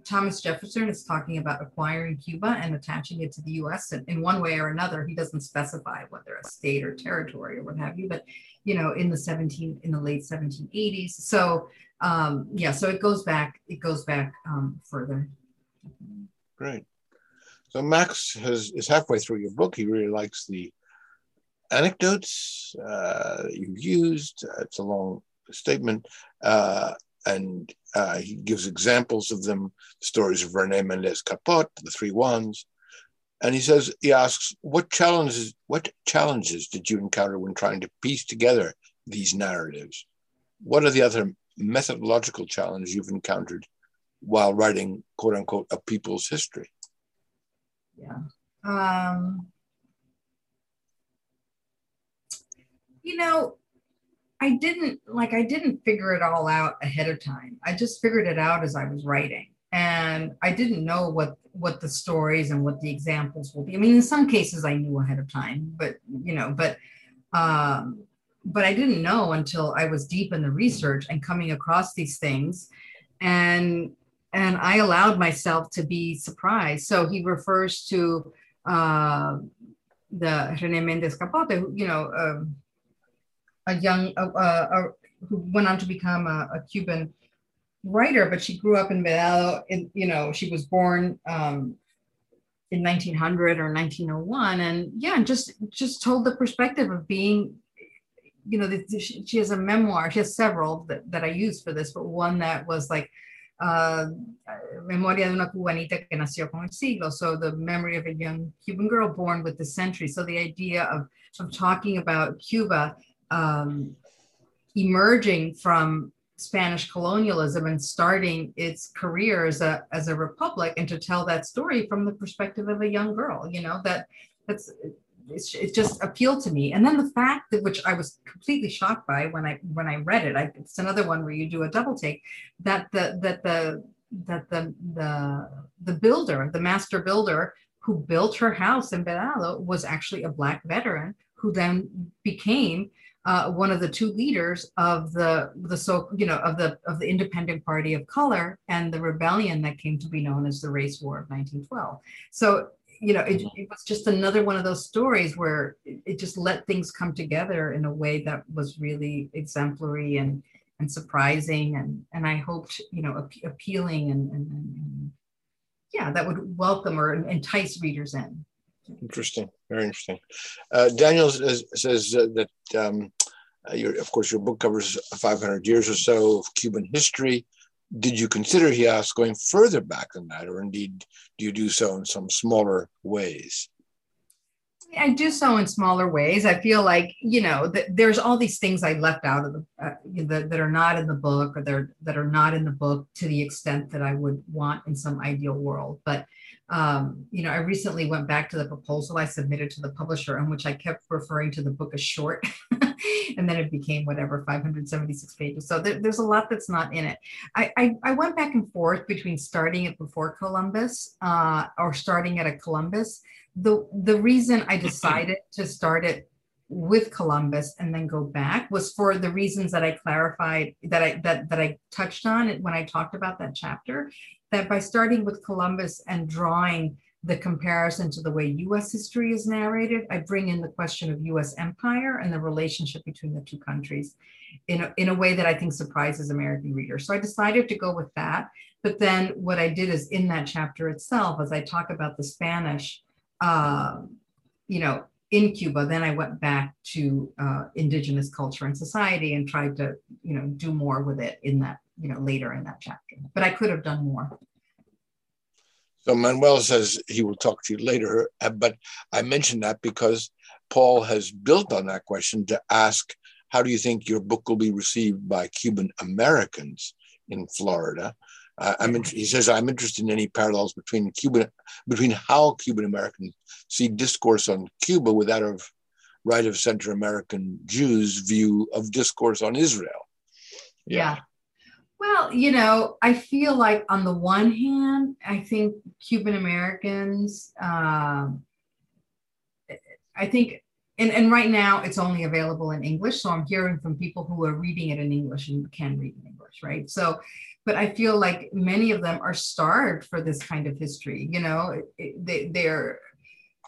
Thomas Jefferson is talking about acquiring Cuba and attaching it to the US in, in one way or another. He doesn't specify whether a state or territory or what have you, but you know, in the 17 in the late 1780s. So um, yeah, so it goes back, it goes back um, further. Great. So Max has is halfway through your book. He really likes the anecdotes uh, you've used. It's a long statement. Uh, and uh, he gives examples of them, stories of Rene Mendez Capote, the three Juans. And he says, he asks, what challenges, what challenges did you encounter when trying to piece together these narratives? What are the other methodological challenges you've encountered while writing, quote unquote, a people's history? Yeah. Um, you know, I didn't like I didn't figure it all out ahead of time. I just figured it out as I was writing. And I didn't know what what the stories and what the examples will be. I mean, in some cases I knew ahead of time, but you know, but um but I didn't know until I was deep in the research and coming across these things and and I allowed myself to be surprised. So he refers to uh, the Rene Mendez Capote, you know, um, a young, uh, uh, who went on to become a, a, Cuban writer, but she grew up in Vedado. In, you know, she was born um, in 1900 or 1901, and yeah, just just told the perspective of being. You know, she has a memoir. She has several that, that I use for this, but one that was like uh, Memoria de una cubanita que nació con el siglo. So the memory of a young Cuban girl born with the century. So the idea of, of talking about Cuba um, emerging from Spanish colonialism and starting its career as a as a republic, and to tell that story from the perspective of a young girl, you know that that's it just appealed to me. And then the fact that which I was completely shocked by when I when I read it, I, it's another one where you do a double take that the that the that the the the builder, the master builder who built her house in Vedado was actually a black veteran who then became uh, one of the two leaders of the the so you know of the of the independent party of color and the rebellion that came to be known as the race war of 1912 so you know it, it was just another one of those stories where it, it, just let things come together in a way that was really exemplary and and surprising and and i hoped you know ap- appealing and, and, and yeah that would welcome or entice readers in. Interesting, very interesting. Uh, Daniel says, that, um, uh, your, of course, your book covers 500 years or so of Cuban history. Did you consider, he asked, going further back than that, or indeed do you do so in some smaller ways? I do so in smaller ways. I feel like you know there's all these things I left out of the uh, that, are not in the book, or that are not in the book to the extent that I would want in some ideal world. But um, you know, I recently went back to the proposal I submitted to the publisher, in which I kept referring to the book as short, and then it became whatever 576 pages. So there, there's a lot that's not in it. I, I, I went back and forth between starting it before Columbus uh, or starting at a Columbus. The the reason I decided to start it with Columbus and then go back was for the reasons that I clarified that I that that I touched on when I talked about that chapter that by starting with Columbus and drawing the comparison to the way US history is narrated. I bring in the question of US empire and the relationship between the two countries in a, in a way that I think surprises American readers. So I decided to go with that. But then what I did is in that chapter itself, as I talk about the Spanish, uh, you know, in Cuba, then I went back to uh, indigenous culture and society and tried to, you know, do more with it in that, you know, later in that chapter. But I could have done more. So Manuel says he will talk to you later, uh, but I mentioned that because Paul has built on that question to ask, how do you think your book will be received by Cuban Americans in Florida? Uh, I'm in, he says I'm interested in any parallels between Cuban between how Cuban Americans see discourse on Cuba with that of right of center American Jews' view of discourse on Israel. Yeah. yeah. Well, you know, I feel like on the one hand, I think Cuban Americans, um, I think, and, and right now it's only available in English. So I'm hearing from people who are reading it in English and can read in English, right? So, but I feel like many of them are starved for this kind of history. You know, it, they, they're,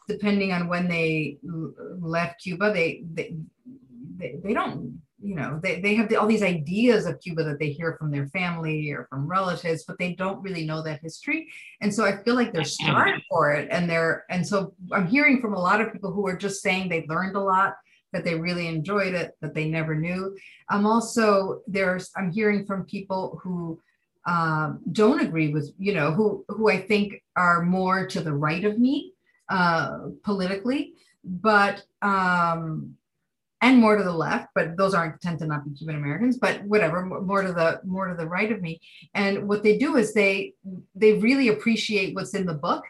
depending on when they left Cuba, they, they, they, they don't you know they, they have the, all these ideas of cuba that they hear from their family or from relatives but they don't really know that history. And so i feel like they're starved for it and they're and so i'm hearing from a lot of people who are just saying they learned a lot that they really enjoyed it that they never knew. I'm also there's i'm hearing from people who um, don't agree with you know who who i think are more to the right of me uh, politically but um, and more to the left, but those aren't tend to not be Cuban Americans, but whatever, more to the more to the right of me. And what they do is they they really appreciate what's in the book.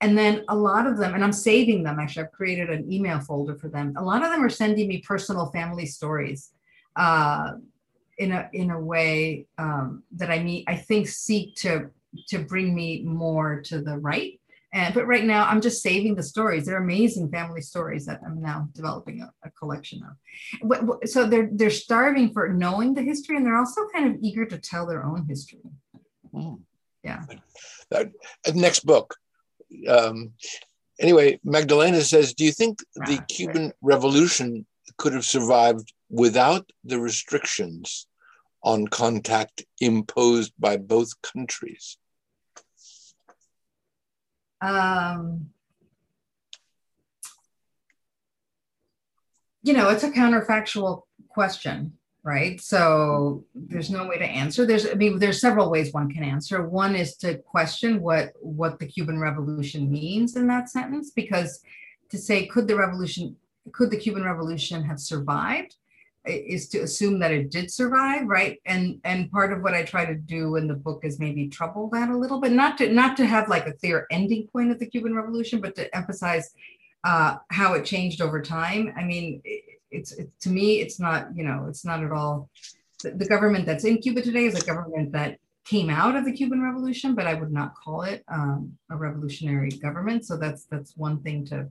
And then a lot of them, and I'm saving them actually, I've created an email folder for them. A lot of them are sending me personal family stories uh, in a in a way um, that I mean I think seek to to bring me more to the right and but right now, I'm just saving the stories. They're amazing family stories that I'm now developing a, a collection of. So they're they're starving for knowing the history, and they're also kind of eager to tell their own history. Mm. Yeah. That, next book. Um, anyway, Magdalena says, "Do you think the Cuban Revolution could have survived without the restrictions on contact imposed by both countries?" Um, you know, it's a counterfactual question, right? So there's no way to answer. There's, I mean, there's several ways one can answer. One is to question what what the Cuban Revolution means in that sentence, because to say could the revolution, could the Cuban Revolution have survived? Is to assume that it did survive right? And and part of what i try to do in the book is maybe trouble that a little bit not to not to have like a clear ending point of the cuban revolution but to emphasize uh, how it changed over time. I mean it, it's it, to me it's not you know it's not at all the, the government that's in cuba today is a government that came out of the cuban revolution but i would not call it um, a revolutionary government. So that's that's one thing to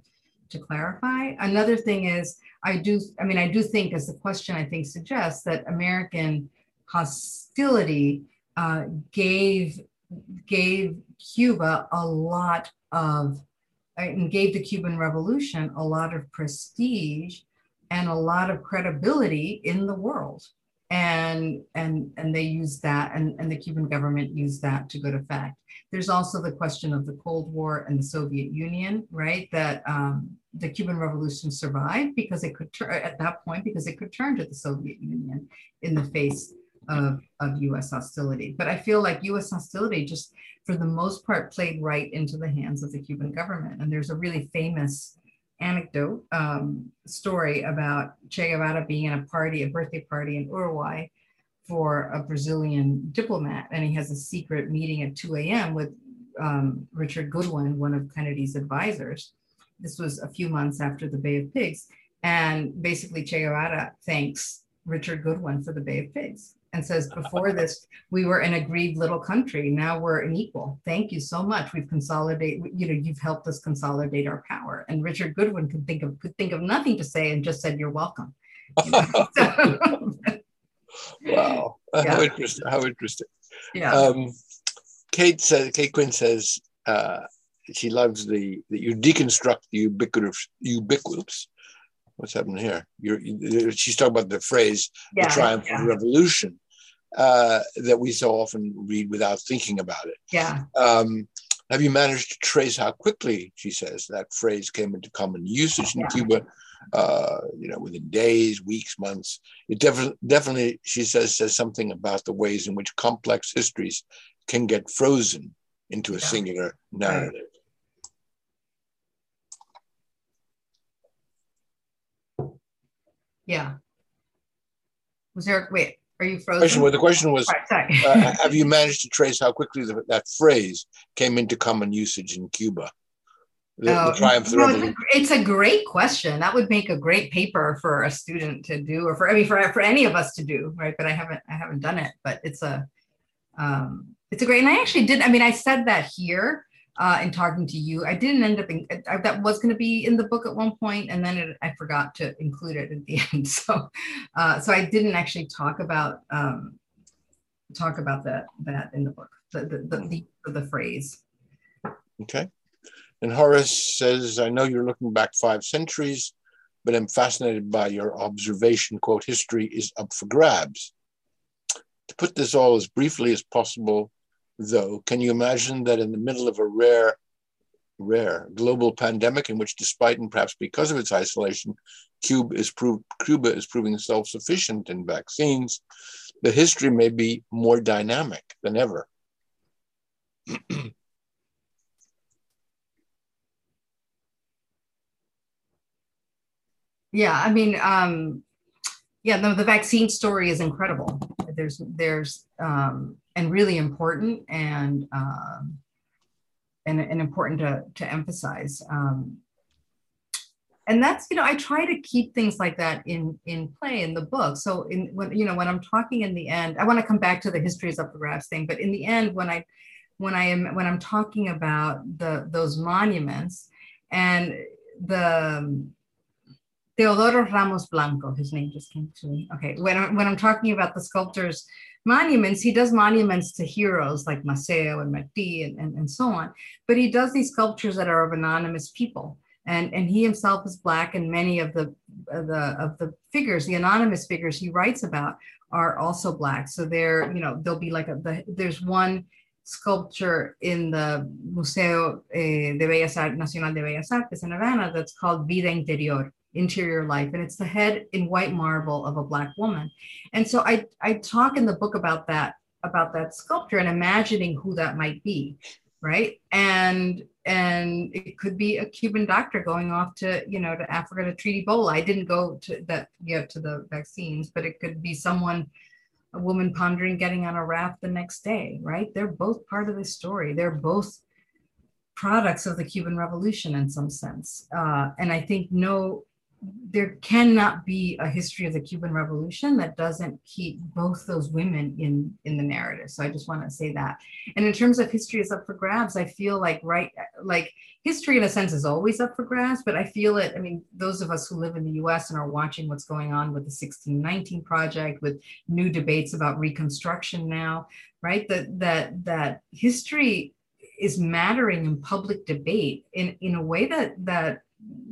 to clarify. Another thing is, I do, I mean, I do think, as the question I think suggests, that American hostility uh, gave gave Cuba a lot of, and gave the Cuban Revolution a lot of prestige and a lot of credibility in the world and and and they used that and, and the cuban government used that to good effect there's also the question of the cold war and the soviet union right that um, the cuban revolution survived because it could turn at that point because it could turn to the soviet union in the face of, of us hostility. But i feel like us hostility just for the most part played right into the hands of the cuban government. And there's a really famous anecdote um, story about Che Guevara being in a party, a birthday party in Uruguay for a Brazilian diplomat. And he has a secret meeting at 2 a.m. with um, Richard Goodwin, one of Kennedy's advisors. This was a few months after the Bay of Pigs. And basically, Che Guevara thanks Richard Goodwin for the Bay of Pigs and says, Before this, we were an aggrieved little country. Now we're an equal. Thank you so much. We've consolidated, you know, you've helped us consolidate our power. And Richard Goodwin could think of could think of nothing to say and just said, You're welcome. You know? wow. Yeah. How interesting. How interesting. Yeah. Um, Kate says Kate Quinn says uh, she loves the that you deconstruct the ubiquitous ubiquitous. What's happening here? You're, she's talking about the phrase yeah, "the triumph yeah. of revolution" uh, that we so often read without thinking about it. Yeah. Um, have you managed to trace how quickly, she says, that phrase came into common usage in yeah. Cuba? Uh, you know, within days, weeks, months. It definitely, definitely, she says, says something about the ways in which complex histories can get frozen into a singular narrative. Yeah. Was there, wait, are you frozen? Question, well, the question was right, uh, Have you managed to trace how quickly the, that phrase came into common usage in Cuba? The, oh, the of. It's a great question. That would make a great paper for a student to do, or for I mean, for for any of us to do, right? But I haven't I haven't done it. But it's a um, it's a great. And I actually did. I mean, I said that here, uh, in talking to you. I didn't end up in I, that was going to be in the book at one point, and then it, I forgot to include it at the end. So, uh, so I didn't actually talk about um, talk about that that in the book. The the the, the, the phrase. Okay. And Horace says, I know you're looking back five centuries, but I'm fascinated by your observation, quote, history is up for grabs. To put this all as briefly as possible, though, can you imagine that in the middle of a rare, rare global pandemic in which, despite and perhaps because of its isolation, Cuba is, prov- Cuba is proving self sufficient in vaccines, the history may be more dynamic than ever. yeah, I mean, um, yeah, no, the vaccine story is incredible. There's, there's, um, and really important and um, and, and important to, to emphasize. Um, and that's you know I try to keep things like that in in play in the book. So in when you know when I'm talking in the end, I want to come back to the histories of the graphs thing, but in the end when I when I am when I'm talking about the those monuments and the um, Teodoro Ramos Blanco, his name just came to me. Okay, when I'm, when I'm talking about the sculptors monuments, he does monuments to heroes like Maceo and Martí and, and, and so on. But he does these sculptures that are of anonymous people. And, and he himself is black, and many of the, of the of the figures, the anonymous figures he writes about, are also black. So they're you know, there'll be like a the, there's one sculpture in the Museo eh, de Bellas Artes Nacional de Bellas Artes in Havana that's called Vida Interior, interior life and it's the head in white marble of a black woman. And so i i talk in the book about that about that sculpture and imagining who that might be right? And and it could be a cuban doctor going off to you know to africa to treat ebola. I didn't go to that yet to the vaccines but it could be someone a woman pondering getting on a raft the next day right? They're both part of the story. They're both products of the cuban revolution in some sense. Uh, and i think no there cannot be a history of the Cuban Revolution that doesn't keep both those women in in the narrative. So I just want to say that. And in terms of history is up for grabs, I feel like right like history in a sense is always up for grabs, but I feel it. I mean, those of us who live in the U.S. and are watching what's going on with the 1619 project, with new debates about Reconstruction now, right? That that that history is mattering in public debate in in a way that that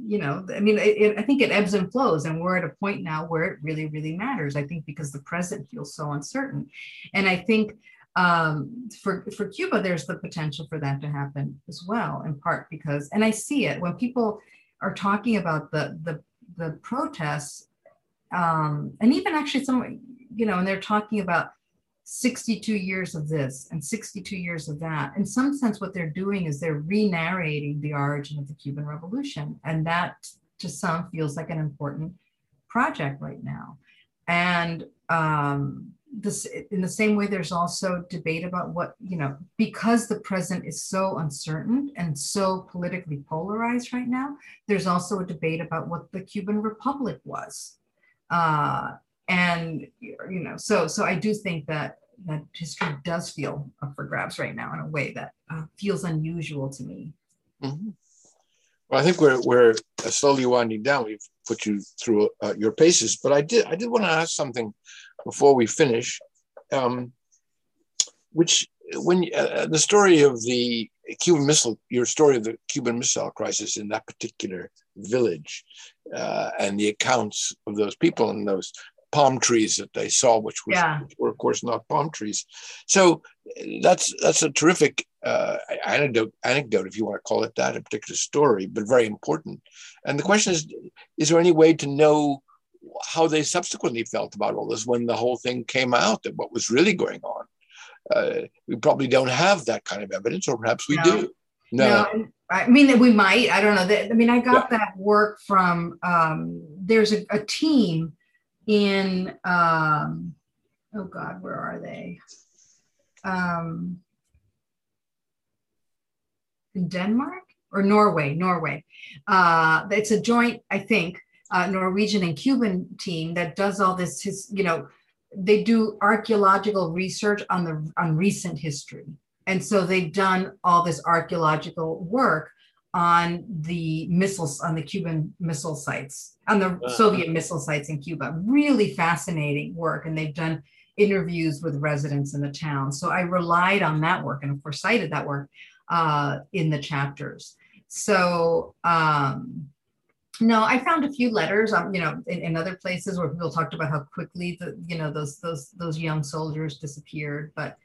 you know, I mean, it, it, I think it ebbs and flows, and we're at a point now where it really, really matters. I think because the present feels so uncertain, and I think um, for for Cuba, there's the potential for that to happen as well, in part because, and I see it when people are talking about the the the protests, um, and even actually some, you know, and they're talking about 62 years of this and 62 years of that. In some sense, what they're doing is they're re narrating the origin of the Cuban Revolution. And that to some feels like an important project right now. And um, this, in the same way, there's also debate about what, you know, because the present is so uncertain and so politically polarized right now, there's also a debate about what the Cuban Republic was. Uh, and you know so so i do think that that history does feel up for grabs right now in a way that uh, feels unusual to me mm-hmm. well i think we're we're slowly winding down we've put you through uh, your paces but i did i did want to ask something before we finish um, which when uh, the story of the Cuban Missile, your story of the Cuban Missile Crisis in that particular village, uh, and the accounts of those people and those palm trees that they saw, which, was, Yeah. which were of course not palm trees. So that's that's a terrific uh, anecdote, anecdote, if you want to call it that, a particular story, but very important. And the question is, is there any way to know how they subsequently felt about all this when the whole thing came out and what was really going on? Uh, we probably don't have that kind of evidence, or perhaps we No. do. No. and- I mean, that we might, I don't know. I mean, I got that work from, um, there's a, a team in, um, oh God, where are they? Um, in Denmark or Norway, Norway. Uh, it's a joint, I think, uh, Norwegian and Cuban team that does all this, his, you know, they do archaeological research on the on recent history. And so they've done all this archaeological work on the missiles, on the Cuban missile sites, on the Wow. Soviet missile sites in Cuba. Really fascinating work. And they've done interviews with residents in the town. So I relied on that work and of course cited that work uh, in the chapters. So um, no, I found a few letters, um, you know, in, in other places where people talked about how quickly the, you know, those those those young soldiers disappeared. But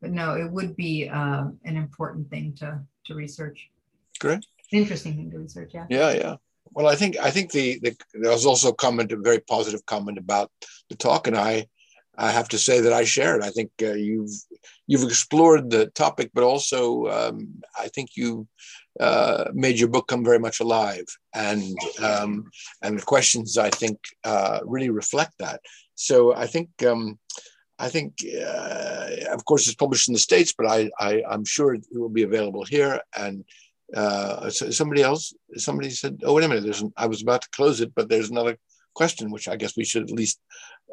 but no, it would be uh, an important thing to to research. Great. Interesting thing to research. Yeah. Yeah, yeah. Well, I think I think the, the there was also a comment, a very positive comment about the talk, and I I have to say that I share it. I think uh, you've you've explored the topic, but also um, I think you uh, made your book come very much alive, and um, and the questions I think uh, really reflect that. So I think. Um, I think, uh, of course, it's published in the states, but I, I, I'm sure it will be available here. And uh, somebody else, somebody said, "Oh, wait a minute! There's, an, I was about to close it, but there's another question, which I guess we should at least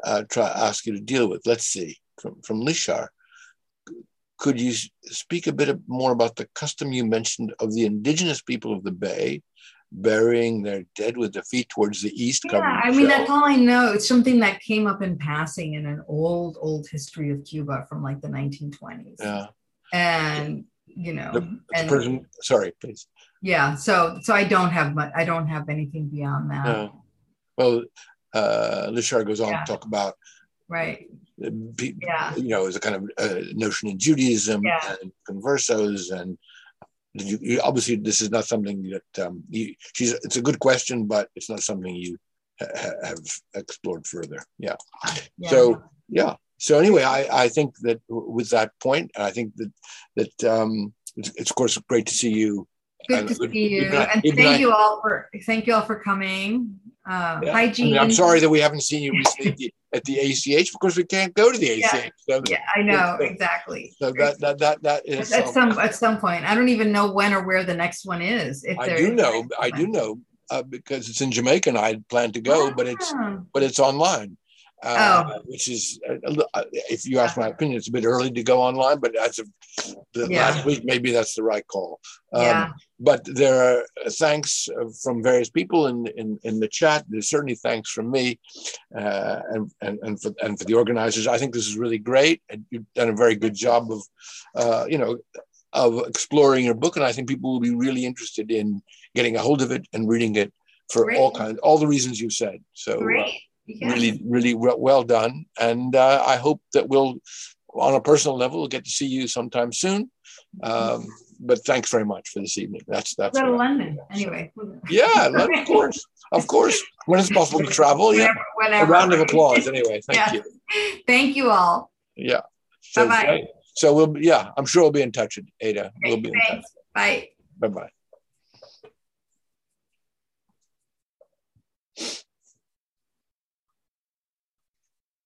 uh, try ask you to deal with." Let's see, from from Lishar, could you speak a bit more about the custom you mentioned of the indigenous people of the Bay burying their dead with their feet towards the east? Yeah, I mean that's all I know. It's something that came up in passing in an old, old history of Cuba from like the 1920s. Yeah, And you know, the, the and person. Sorry, please. yeah, so so I don't have much. I don't have anything beyond that. No. Well, uh, Lishar goes on Yeah. to talk about Right. pe- Yeah. you know, as a kind of uh, notion in Judaism Yeah. and conversos. And you, you, obviously, this is not something that um, you, she's. It's a good question, but it's not something you ha- have explored further. Yeah. Yeah. So yeah. So anyway, I, I think that with that point, I think that that um, it's, it's of course great to see you. Good and to good- see you, and thank you all for thank you all for coming. Uh, Yeah. Hi, I mean, I'm sorry that we haven't seen you recently at the, ACH because we can't go to the ACH. Yeah. So, Yeah, I know So- exactly. so that that that that is. at some at some point, I don't even know when or where the next one is. If I do know. I do know uh, because it's in Jamaica and I had planned to go, but it's Ah, but it's online. Uh, Oh. which is, uh, uh, if you ask my opinion, it's a bit early to go online. But as of the Yeah. last week, maybe that's the right call. Um, yeah, But there are uh, thanks from various people in, in in the chat. There's certainly thanks from me, uh, and and and for and for the organizers. I think this is really great, and you've done a very good job of, uh, you know, of exploring your book. And I think people will be really interested in getting a hold of it and reading it for Great. all kinds, all the reasons you said. So. great. Yeah. really, really well, done. And uh, I hope that we'll, on a personal level, we'll get to see you sometime soon. Um, but thanks very much for this evening. That's that's. Go to London anyway. Yeah, of course, of course. When it's possible to travel, yeah. Whenever, A round of applause, anyway. Thank Yeah. you. Thank you all. Yeah. So, Bye-bye. so we'll, yeah, I'm sure we'll be in touch, Ada. We'll be in touch. Bye. Bye bye.